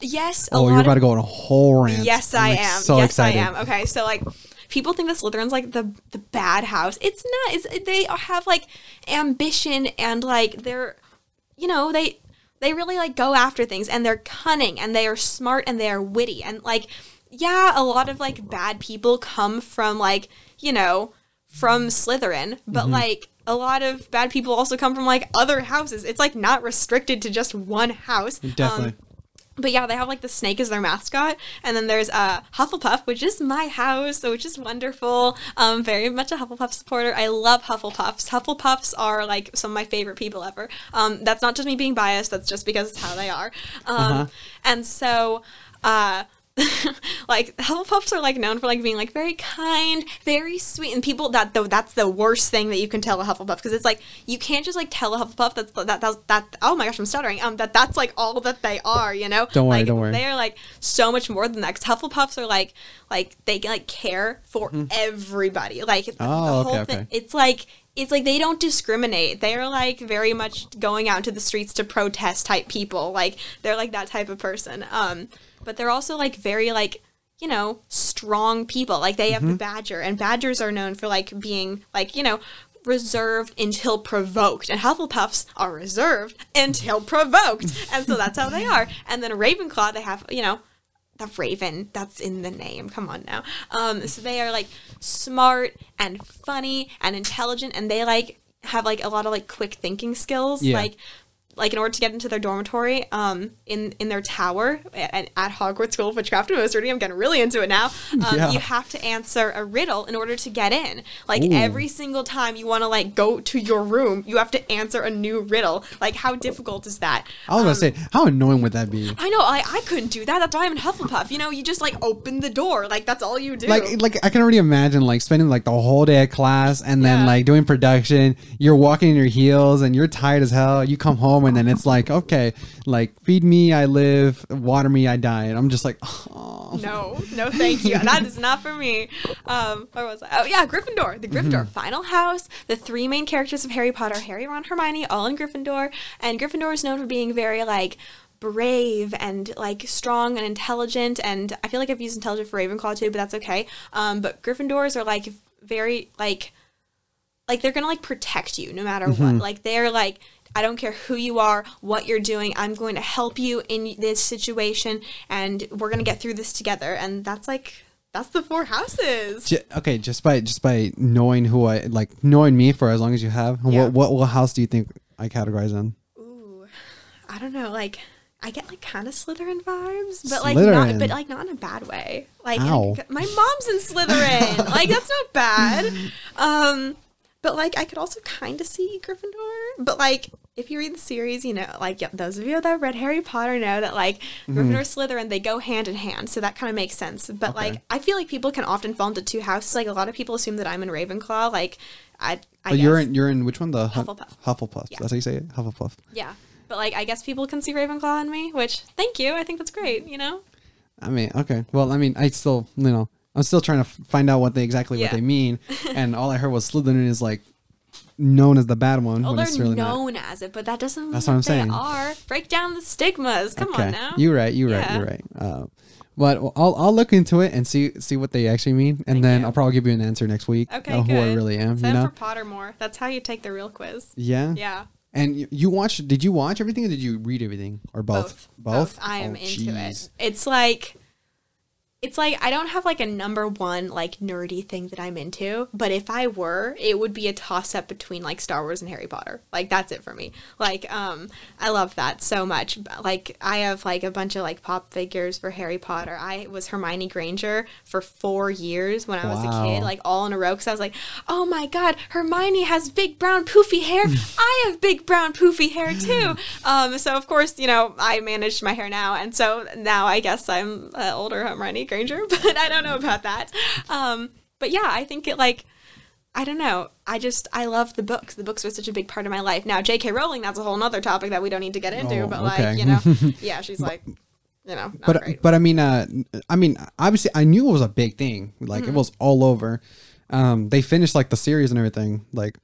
B: yes, a
A: Oh,
B: lot
A: you're
B: of
A: about to go on a whole rant.
B: Yes,
A: I'm,
B: I
A: like,
B: am.
A: So
B: yes,
A: excited.
B: I am. Okay, so like people think that Slytherin's like the the bad house. It's not. It's they have like ambition and like they're you know, they they really like go after things and they're cunning and they are smart and they are witty and like yeah, a lot of like bad people come from like, you know, from Slytherin, but
A: Mm-hmm.
B: like a lot of bad people also come from like other houses. It's like not restricted to just one house. Um,
A: Definitely.
B: But yeah, they have like the snake as their mascot, and then there's uh, Hufflepuff, which is my house, which is wonderful. Um, very much a Hufflepuff supporter. I love Hufflepuffs. Hufflepuffs are like some of my favorite people ever. Um, that's not just me being biased. That's just because it's how they are. Um,
A: Uh-huh.
B: and so. Uh, *laughs* like Hufflepuffs are like known for like being like very kind, very sweet, and people that though that's the worst thing that you can tell a Hufflepuff because it's like you can't just like tell a Hufflepuff that's that that that oh my gosh I'm stuttering um that that's like all that they are you know
A: Don't worry,
B: like,
A: don't worry.
B: they are like so much more than that because Hufflepuffs are like like they like care for everybody like the.
A: Oh,
B: the
A: okay,
B: whole thing
A: okay.
B: it's like it's like they don't discriminate. They're like very much going out into the streets to protest type people. Like they're like that type of person. Um, but they're also like very like you know strong people. Like they have
A: Mm-hmm.
B: the badger, and badgers are known for like being like you know reserved until provoked, and Hufflepuffs are reserved until provoked, and so that's how they are. And then Ravenclaw, they have you know the raven. That's in the name. Come on now. Um so they are like smart and funny and intelligent and they like have like a lot of like quick thinking skills.
A: Yeah.
B: like like in order to get into their dormitory um in in their tower at, at hogwarts school of witchcraft and wizardry i'm getting really into it now um, *laughs*
A: Yeah.
B: you have to answer a riddle in order to get in like
A: Ooh.
B: every single time you want to like go to your room you have to answer a new riddle like how difficult is that
A: I was gonna say, how annoying would that be?
B: I know, I, I couldn't do that. That's why I'm in Hufflepuff. You know, you just like open the door. Like that's all you do.
A: Like, like I can already imagine like spending like the whole day at class and then
B: Yeah.
A: like doing production. You're walking in your heels and you're tired as hell. You come home and then it's like, okay, like feed me, I live. Water me, I die. And I'm just like, *laughs* oh,
B: no, no, thank you. that is not for me. Um, where was I? Oh yeah, Gryffindor. The Gryffindor final house. The three main characters of Harry Potter: Harry, Ron, Hermione, all in Gryffindor. And Gryffindor is known for being very like brave and like strong and intelligent. And I feel like I've used intelligent for Ravenclaw too, but that's okay. Um, but Gryffindors are like very like like they're gonna like protect you no matter what like they're like i don't care who you are what you're doing i'm going to help you in this situation and we're gonna get through this together and that's like that's the four houses
A: J- okay, just by just by knowing who I like, knowing me for as long as you have,
B: Yeah.
A: what, what what house do you think I categorize in?
B: ooh i don't know like I get like kind of Slytherin vibes, but like
A: Slytherin.
B: not, but like not in a bad way. Like
A: Ow.
B: my mom's in Slytherin. like that's not bad. *laughs* Um, but like I could also kind of see Gryffindor. But like if you read the series, you know, like yep, those of you that read Harry Potter know that like
A: Mm-hmm.
B: Gryffindor, Slytherin, they go hand in hand. So that kind of makes sense. But
A: Okay.
B: like I feel like people can often fall into two houses. Like a lot of people assume that I'm in Ravenclaw. Like I, I
A: Oh, you're in you're in which one? The Hu-
B: Hufflepuff.
A: Hufflepuff.
B: Yeah.
A: That's how you say it. Hufflepuff.
B: Yeah. But like I guess people can see Ravenclaw in me, which thank you. I think that's great, you know?
A: I mean, okay. Well, I mean, I still, you know, I'm still trying to f- find out what they exactly what they mean, *laughs* and all I heard was Slytherin is like known as the bad one when
B: they're
A: really not.
B: known as it, but that doesn't mean
A: That's
B: that
A: what I'm
B: they
A: saying.
B: are. Break down the stigmas. Come
A: okay,
B: on now.
A: you're right. You're right. You're right. Uh, But I'll I'll look into it and see see what they actually mean, and
B: Thank
A: then
B: you.
A: I'll probably give you an answer next week.
B: Okay,
A: of
B: good.
A: who I really am.
B: Send
A: you know.
B: for Pottermore. That's how you take the real quiz.
A: yeah.
B: Yeah.
A: And you, watched? Did you watch everything, or did you read everything, or both?
B: Both. I am
A: Oh,
B: into
A: jeez.
B: it. It's like it's like I don't have like a number one like nerdy thing that I'm into, but if I were, it would be a toss up between like Star Wars and Harry Potter. Like that's it for me. Like um I love that so much. Like I have like a bunch of like pop figures for Harry Potter. I was Hermione Granger for 4 years when I was a kid, like all in a row cuz I was like, "Oh my god, Hermione has big brown poofy hair. *laughs* I have big brown poofy hair too." Um so of course, you know, I managed my hair now and so now I guess I'm uh, older Hermione Granger, *laughs* but I don't know about that. Um but yeah, I think it like I don't know. I just I love the books. The books were such a big part of my life. Now, J.K. Rowling, that's a whole nother topic that we don't need to get into.
A: Oh,
B: but
A: okay.
B: like you know, *laughs* yeah, she's like, you know, not
A: but
B: great.
A: but I mean, uh, I mean, obviously, I knew it was a big thing. Like
B: Mm-hmm.
A: it was all over. Um, they finished like the series and everything, like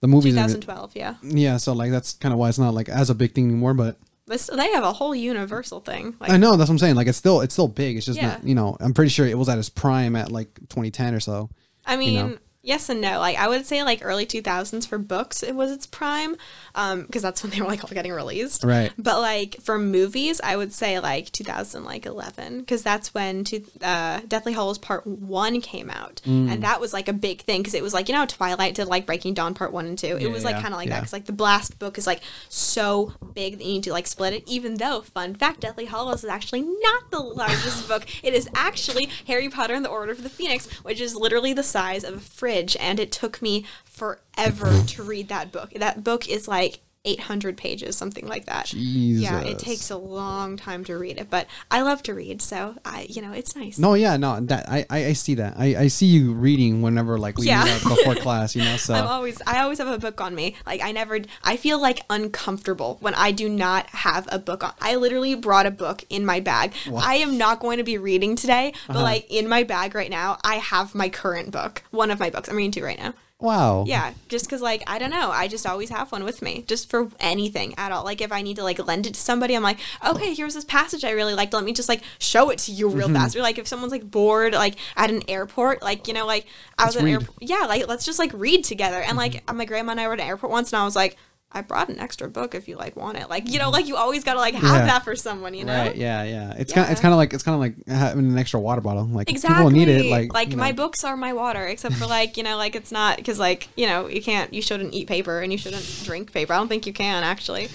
A: the movies. And
B: 2012, yeah.
A: yeah, so like that's kind of why it's not like as a big thing anymore. But
B: They have a whole universal thing. Like,
A: I know that's what I'm saying. Like it's still it's still big. It's just
B: Yeah.
A: not. You know, I'm pretty sure it was at its prime at like 2010 or so.
B: I mean,
A: know?
B: Yes and no. Like I would say like early 2000s for books, it was its prime, um, because that's when they were like all getting released.
A: Right.
B: But like for movies, I would say like 2000 like 11 because that's when to, uh, Deathly Hallows Part One came out,
A: Mm.
B: and that was like a big thing because it was like you know Twilight did like Breaking Dawn Part One and Two. It
A: Yeah,
B: was like
A: yeah,
B: kind of like that because like the Blast book is like so big that you need to like split it. Even though, fun fact, Deathly Hallows is actually not the largest book. It is actually Harry Potter and the Order of the Phoenix, which is literally the size of a fridge, and it took me forever to read that book. That book is like 800 pages, something like that. Yeah, it takes a long time to read it, but I love to read, so I, you know, it's nice.
A: No, yeah, no, that I I, I see that. I, I see you reading whenever like we
B: Yeah.
A: meet before class. You know, *laughs* so
B: I'm always I always have a book on me. Like I never I feel like uncomfortable when I do not have a book on. I literally brought a book in my bag. I am not going to be reading today, but
A: Uh-huh.
B: like in my bag right now, I have my current book. One of my books. I'm reading two right now.
A: Wow.
B: Yeah, just cuz like I don't know, I just always have one with me just for anything at all. Like if I need to like lend it to somebody, I'm like, "Okay, here's this passage I really liked. Let me just like show it to you real
A: Mm-hmm.
B: fast." Or like if someone's like bored like at an airport, like, you know, like I was
A: Let's
B: at an airport. Yeah, like let's just like read together. And like
A: Mm-hmm.
B: my grandma and I were at an airport once and I was like, "I brought an extra book if you like want it." Like, you know, like you always got to like have.
A: Yeah.
B: that for someone, you know?
A: Right. Yeah. Yeah. It's kind. It's kind of like it's kind of like having an extra water bottle. Like
B: Exactly.
A: people need it. Like you
B: my books are my water, except for like you know, like it's not because like you know you can't, you shouldn't eat paper and you shouldn't drink paper. I don't think you can actually.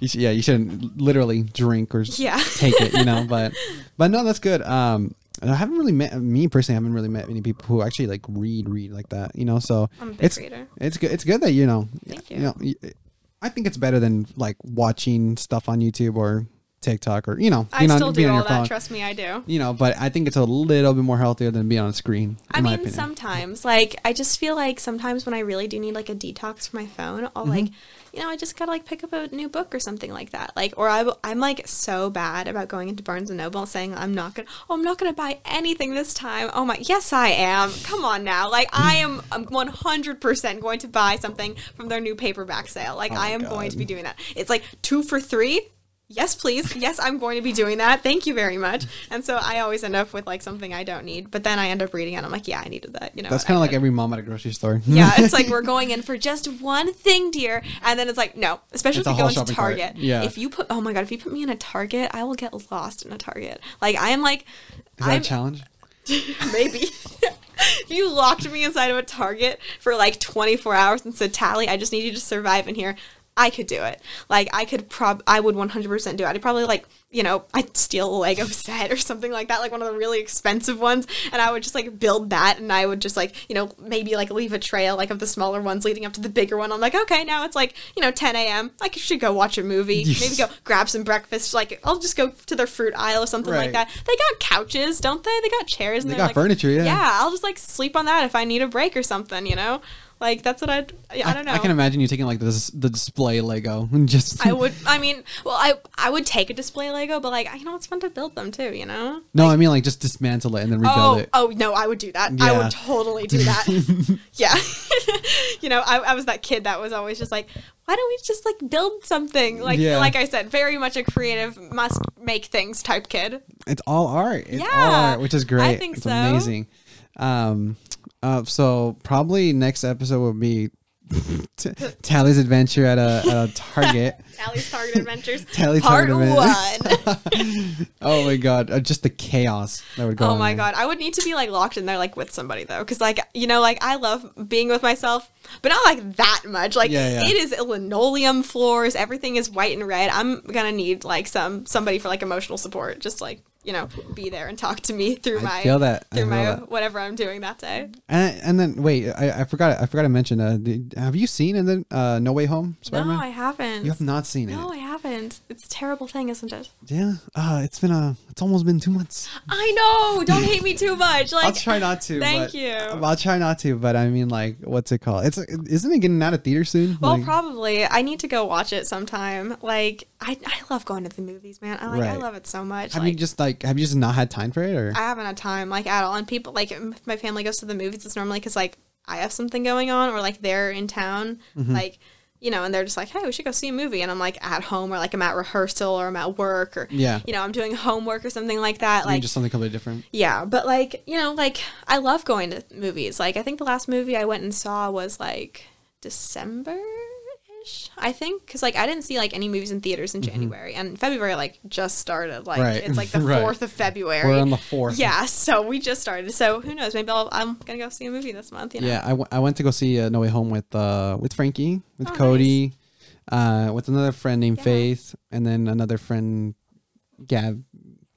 A: You should, yeah, you shouldn't literally drink or
B: Yeah.
A: take it. You know, *laughs* but but no, that's good. Um, I haven't really met me personally. I haven't really met many people who actually like read read like that. You know, so
B: I'm a big
A: it's
B: reader.
A: it's good. It's good that you know.
B: Thank
A: You know, y- I think it's better than like watching stuff on YouTube or TikTok or you know
B: I
A: being
B: still
A: on,
B: do all that.
A: phone.
B: Trust me, I do.
A: You know, but I think it's a little bit more healthier than being on a screen.
B: I
A: my
B: mean, sometimes, like, I just feel like sometimes when I really do need like a detox from my phone, I'll
A: Mm-hmm.
B: like, you know, I just gotta like pick up a new book or something like that. Like, or I, will- I'm like so bad about going into Barnes and Noble saying I'm not gonna, oh, I'm not gonna buy anything this time. Oh my, yes, I am. Come on now. Like, I am, I'm 100% going to buy something from their new paperback sale. Like,
A: Oh
B: I am going to be doing that. It's like two for three. Yes, please. Yes, I'm going to be doing that. Thank you very much. And so I always end up with like something I don't need, but then I end up reading it. and I'm like, yeah, I needed that. You know,
A: That's kind of like every mom at a grocery store.
B: yeah. *laughs* It's like we're going in for just one thing, dear, and then it's like no. Especially
A: It's
B: if you go into
A: shopping cart.
B: Target.
A: Yeah.
B: If you put, oh my god, if you put me in a Target, I will get lost in a Target. Like I am like,
A: Is that
B: I'm
A: a challenge? *laughs*
B: maybe. if *laughs* you locked me inside of a Target for like 24 hours and said, Tally, I just need you to survive in here, I could do it. Like, I could prob, I would 100% do it. I'd probably like, you know, I'd steal a Lego *laughs* set or something like that, like one of the really expensive ones, and I would just like build that, and I would just like, you know, maybe like leave a trail like of the smaller ones leading up to the bigger one. I'm like, okay, now it's like, you know, 10 a.m. I should go watch a movie,
A: Yes. *laughs*
B: maybe go grab some breakfast. Like, I'll just go to their fruit aisle or something like that. They got couches, don't they? They got chairs. and
A: They got
B: like,
A: furniture, yeah.
B: Yeah, I'll just like sleep on that if I need a break or something, you know? Like that's what I'd I, I don't know.
A: I can imagine you taking like this the display Lego and just
B: I *laughs* would I mean, well I I would take a display Lego, but like I know it's fun to build them too, you know?
A: no, I mean like just dismantle it and then rebuild
B: Oh,
A: it.
B: oh no, I would do that. I would totally do that. *laughs* *laughs* yeah. you know, I, I was that kid that was always just like, why don't we just like build something? Like
A: Yeah.
B: like I said, very much a creative must make things type kid.
A: It's all art. It's all
B: Yeah,
A: art, which is great.
B: I think
A: it's
B: so.
A: amazing. Um, uh, so probably next episode will be *laughs* T- Tally's adventure at a, at a Target. *laughs*
B: Tally's Target Adventures *laughs*
A: Tally
B: Part
A: Target
B: One.
A: oh my god, uh, just the chaos that would go.
B: Oh my
A: there.
B: god, I would need to be like locked in there like with somebody though, because like you know, like I love being with myself, but not like that much. Like
A: Yeah, yeah.
B: it is linoleum floors, everything is white and red. I'm gonna need like some somebody for like emotional support, just like you know, be there and talk to me through
A: I
B: my
A: feel that.
B: Through
A: feel
B: my
A: that.
B: whatever I'm doing that day.
A: And, and then wait, I, I forgot. I forgot to mention. Uh, the, have you seen and then uh, No Way Home Spider-Man?
B: No, I haven't.
A: you have not seen
B: no,
A: it.
B: No, I haven't. It's a terrible thing, isn't it?
A: Yeah. Uh, it's been a. It's almost been two months.
B: I know. Don't hate me too much. Like
A: I'll try not to. *laughs*
B: thank
A: but-
B: you.
A: I'll try not to, but I mean, like, what's it called? It's isn't it getting out of theater soon?
B: Well,
A: Like-
B: probably. I need to go watch it sometime. Like, I, I love going to the movies, man. I like I love it so much.
A: I
B: like,
A: you just like have you just not had time for it or?
B: I haven't had time like at all. And people like if my family goes to the movies. It's normally because like I have something going on or like they're in town,
A: Mm-hmm.
B: like you know, and they're just like, hey, we should go see a movie. And I'm like at home or like I'm at rehearsal or I'm at work or
A: Yeah.
B: you know, I'm doing homework or something like that. Like
A: just something completely different.
B: yeah, but like you know, like I love going to movies. Like I think the last movie I went and saw was like December. I think because like I didn't see like any movies in theaters in January and February like just started like
A: Mm-hmm. Right.
B: it's like *laughs* the
A: Right.
B: fourth of February.
A: We're on the fourth.
B: Yeah, so we just started. So who knows? Maybe I'll, I'm gonna go see a movie this month. You know?
A: Yeah, I, w- I went to go see uh, No Way Home with uh with Frankie, with
B: Oh,
A: Cody, uh with another friend named
B: Yeah.
A: Faith, and then another friend, Gav,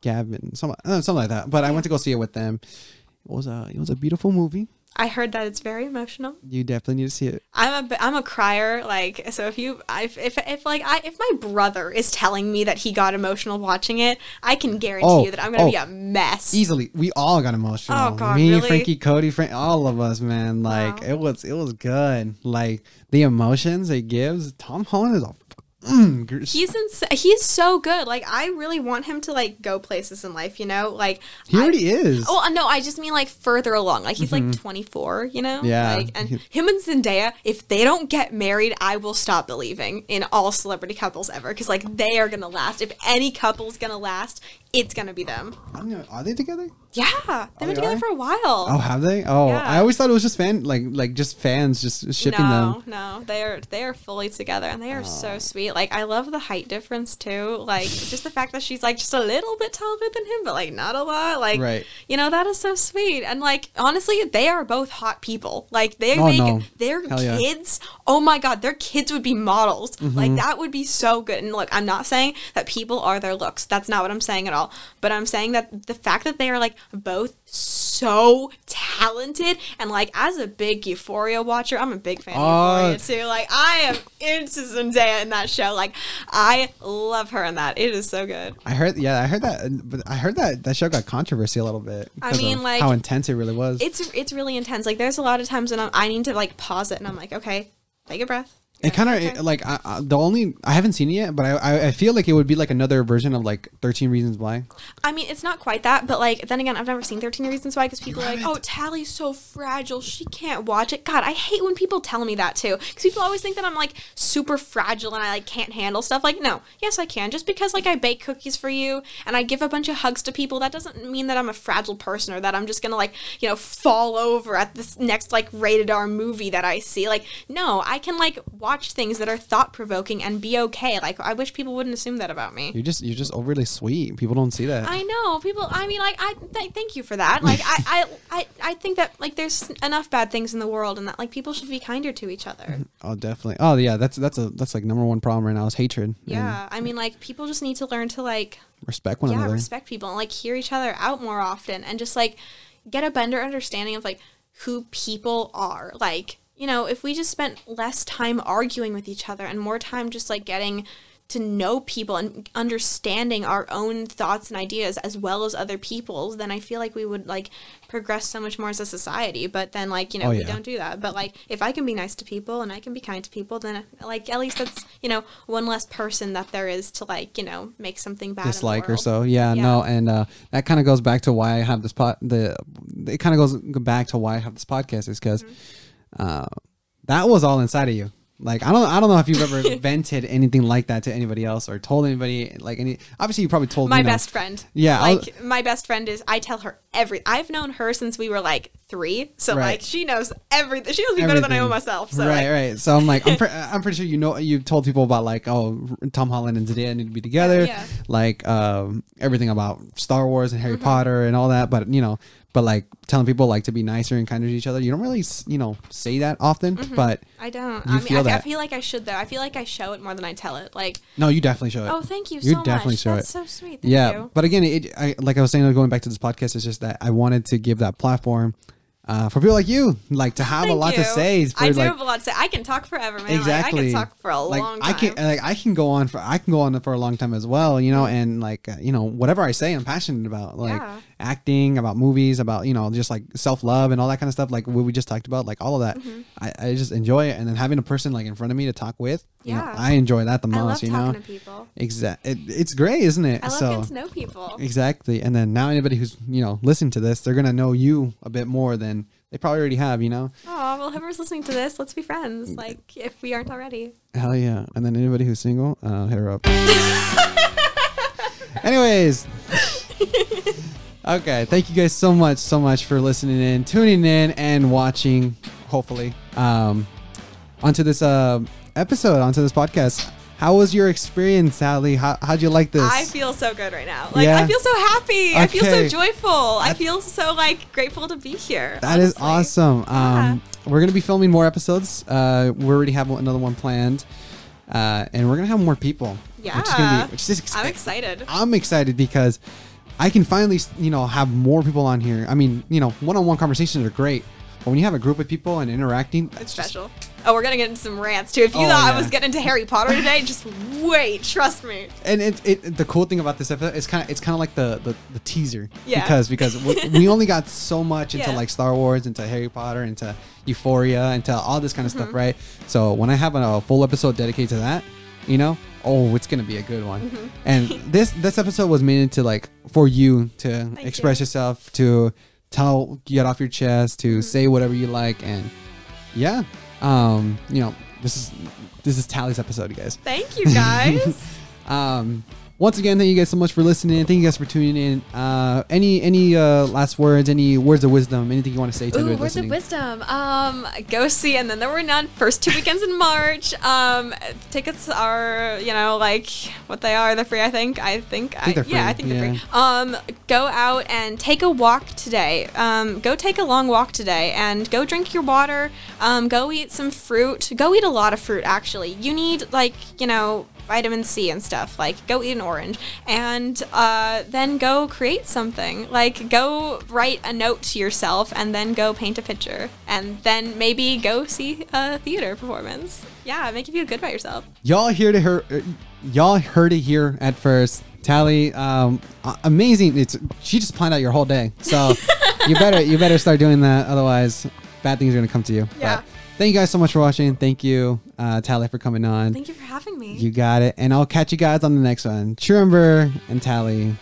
A: Gavin, some, uh, something like that. But I went to go see it with them. It was a it was a beautiful movie.
B: I heard that it's very emotional.
A: You definitely need to see it.
B: I'm a I'm a crier. Like so, if you if if, if like I if my brother is telling me that he got emotional watching it, I can guarantee
A: Oh,
B: you that I'm gonna be
A: oh,
B: a mess.
A: Easily, we all got emotional.
B: Oh, God,
A: me,
B: really?
A: Frankie, Cody, Frank, all of us, man. Like
B: Wow.
A: it was it was good. Like the emotions it gives. Tom Holland is a. Mm,
B: He's ins- he's so good. Like I really want him to like go places in life. You know, like
A: he
B: I-
A: already is.
B: Oh no, I just mean like further along. Like he's like 24, you know?
A: Mm-hmm. Yeah.
B: Like and him and Zendaya, if they don't get married, I will stop believing in all celebrity couples ever cuz like they are going to last. If any couple's going to last, it's going to be them.
A: I don't know, are they together?
B: Yeah, they've
A: they
B: been together
A: are?
B: for a while.
A: Oh, have they? Oh,
B: Yeah.
A: I always thought it was just fan, like like just fans just shipping
B: no,
A: them.
B: no, no, they are they are fully together and they are so sweet. Like I love the height difference too. Like just the fact that she's like just a little bit taller than him, but like not a lot. Like
A: Right.
B: you know that is so sweet. And like honestly, they are both hot people. Like they
A: Oh,
B: make
A: no.
B: their
A: yeah. Mm-hmm.
B: kids. Oh my god, their kids would be models. Like that would be so good. And look, I'm not saying that people are their looks. That's not what I'm saying at all. But I'm saying that the fact that they are like both so talented and like as a big Euphoria watcher, I'm a big fan
A: Oh.
B: of Euphoria too. Like I am into Zendaya in that show. Like I love her in that. It is so good.
A: I heard, yeah, I heard that, but I heard that that show got controversy a little bit.
B: I mean, like,
A: how intense it really was.
B: It's it's really intense. Like there's a lot of times when I'm, I need to like pause it and I'm like, okay, take a breath.
A: It kind of like I, I, the only I haven't seen it yet, but I, I I feel like it would be like another version of like Thirteen Reasons Why.
B: I mean, it's not quite that, but like then again, I've never seen Thirteen Reasons Why because people are like, "Oh, Tally's so fragile, she can't watch it." God, I hate when people tell me that too, because people always think that I'm like super fragile and I like can't handle stuff. Like, no, yes, I can. Just because like I bake cookies for you and I give a bunch of hugs to people, that doesn't mean that I'm a fragile person or that I'm just gonna like you know fall over at this next like rated R movie that I see. Like, no, I can like watch things that are thought provoking and be okay. Like, I wish people wouldn't assume that about me.
A: You're just you're just overly sweet. People don't see that.
B: I know people. I mean, like, I th- thank you for that. Like, I, I, *laughs* I, I think that like there's enough bad things in the world, and that like people should be kinder to each other. Mm-hmm.
A: oh, definitely. Oh, yeah. That's that's a that's like number one problem right now is hatred. and
B: Yeah, I mean, like people just need to learn to like
A: respect one
B: yeah
A: another.
B: respect people and like hear each other out more often, and just like get a better understanding of like who people are. Like you know, if we just spent less time arguing with each other and more time just like getting to know people and understanding our own thoughts and ideas as well as other people's, then I feel like we would like progress so much more as a society. But then like, you know,
A: Oh,
B: we don't do that. But like if I can be nice to people and I can be kind to people, then like at least that's, you know, one less person that there is to like, you know, make something bad.
A: dislike or so. Yeah,
B: Yeah.
A: no, and uh, that kind of goes back to why I have this pot. The it kind of goes back to why I have this podcast is because
B: Mm-hmm.
A: Uh, that was all inside of you. Like I don't I don't know if you've ever *laughs* vented anything like that to anybody else or told anybody like any. Obviously, you probably told
B: my
A: you know,
B: best friend.
A: Yeah,
B: like my best friend is. I tell her every. I've known her since we were like three, so
A: Right.
B: like she knows everything. She knows me better than I know myself. So
A: right,
B: like,
A: right. So I'm like, I'm, *laughs* pre- I'm pretty sure you know you've told people about like, oh, Tom Holland and Zendaya need to be together,
B: Yeah.
A: like um, everything about Star Wars and Harry
B: Mm-hmm.
A: Potter and all that. But you know, but like telling people like to be nicer and kinder to each other. You don't really, you know, say that often,
B: Mm-hmm.
A: but
B: I don't.
A: You
B: I mean,
A: feel
B: I, I feel like I should though. I feel like I show it more than I tell it. Like,
A: no, you definitely show it.
B: oh, thank you
A: You
B: so
A: definitely
B: much.
A: show
B: That's
A: it.
B: so sweet. Thank
A: yeah,
B: you.
A: but again, it, I, like I was saying, going back to this podcast, it's just that I wanted to give that platform uh, for people like you, like to have a
B: Thank
A: lot to say. For,
B: I do
A: like,
B: have a lot to say. I can talk forever, man.
A: exactly.
B: Like, I can talk for a
A: like,
B: long
A: I
B: time.
A: can like I can go on for I can go on for a long time as well, you know, and like uh, you know whatever I say, I'm passionate about, like
B: Yeah.
A: Acting, about movies, about you know just like self love and all that kind of stuff, like what we just talked about, like all of that.
B: Mm-hmm.
A: I, I just enjoy it, and then having a person like in front of me to talk with, you know,
B: Yeah.
A: I enjoy that the most, you
B: talking
A: know.
B: to people.
A: Exact. It, it's great, isn't it?
B: I love
A: so
B: getting to know people.
A: exactly, and then now anybody who's you know listening to this, they're gonna know you a bit more than they probably already have, you know.
B: Oh, well, whoever's listening to this, let's be friends. Like, if we aren't already.
A: Hell yeah. And then anybody who's single, uh, hit her up. *laughs* Anyways. *laughs* okay. Thank you guys so much, so much for listening in, tuning in, and watching, hopefully, um, onto this uh, episode, onto this podcast. How was your experience, Sally? How, how'd you like this?
B: I feel so good right now. Like,
A: Yeah?
B: I feel so happy. I feel so
A: Okay.
B: joyful. I feel so, like, grateful to be here.
A: That is
B: honestly.
A: awesome. Um, We're going to be filming more episodes. Uh, we already have another one planned. Uh, and we're going to have more people. Yeah, Which is to be, which is
B: I'm excited.
A: I'm excited because I can finally, you know, have more people on here. I mean, you know, one-on-one conversations are great, but when you have a group of people and interacting,
B: It's special. Oh, we're gonna get into some rants too. If you
A: Oh,
B: thought
A: yeah.
B: I was getting into Harry Potter today, *laughs* just wait. Trust me.
A: and it, it the cool thing about this episode is kind of it's kind of like the, the the teaser
B: Yeah.
A: because because we, we only got so much into *laughs*
B: Yeah.
A: like Star Wars, into Harry Potter, into Euphoria, into all this kind of
B: Mm-hmm.
A: stuff, right? So when I have a, a full episode dedicated to that, you know, oh, it's gonna be a good one.
B: Mm-hmm.
A: And *laughs* this this episode was made to like for you to express
B: you.
A: yourself, to tell, get off your chest,
B: Mm-hmm.
A: to say whatever you like, and yeah, um, you know, this is this is Tally's episode, you guys.
B: Thank you guys. *laughs*
A: Um, once again, thank you guys so much for listening. Thank you guys for tuning in. Uh, any any uh, last words? Any words of wisdom? Anything you want to say to
B: Ooh, words of wisdom. Um, go see, and then there were none. First two weekends in March. Um, tickets are, you know, like what they are. They're free. I think. I think.
A: think they're
B: Yeah, I think they're free. Um, go out and take a walk today. Um, go take a long walk today, and go drink your water. Um, go eat some fruit. Go eat a lot of fruit. Actually, you need like you know vitamin C and stuff. Like, go eat an orange, and uh, then go create something. Like, go write a note to yourself, and then go paint a picture, and then maybe go see a theater performance. Yeah, make you feel good about yourself.
A: Y'all hear to her. uh, Y'all heard it here at first. Tally, um, amazing. It's she just planned out your whole day, so *laughs* you better you better start doing that. Otherwise, bad things are gonna come to you.
B: Yeah.
A: But thank you guys so much for watching. Thank you, uh, Tally, for coming on.
B: Thank you for having me.
A: You got it, and I'll catch you guys on the next one. True Ember and Tally.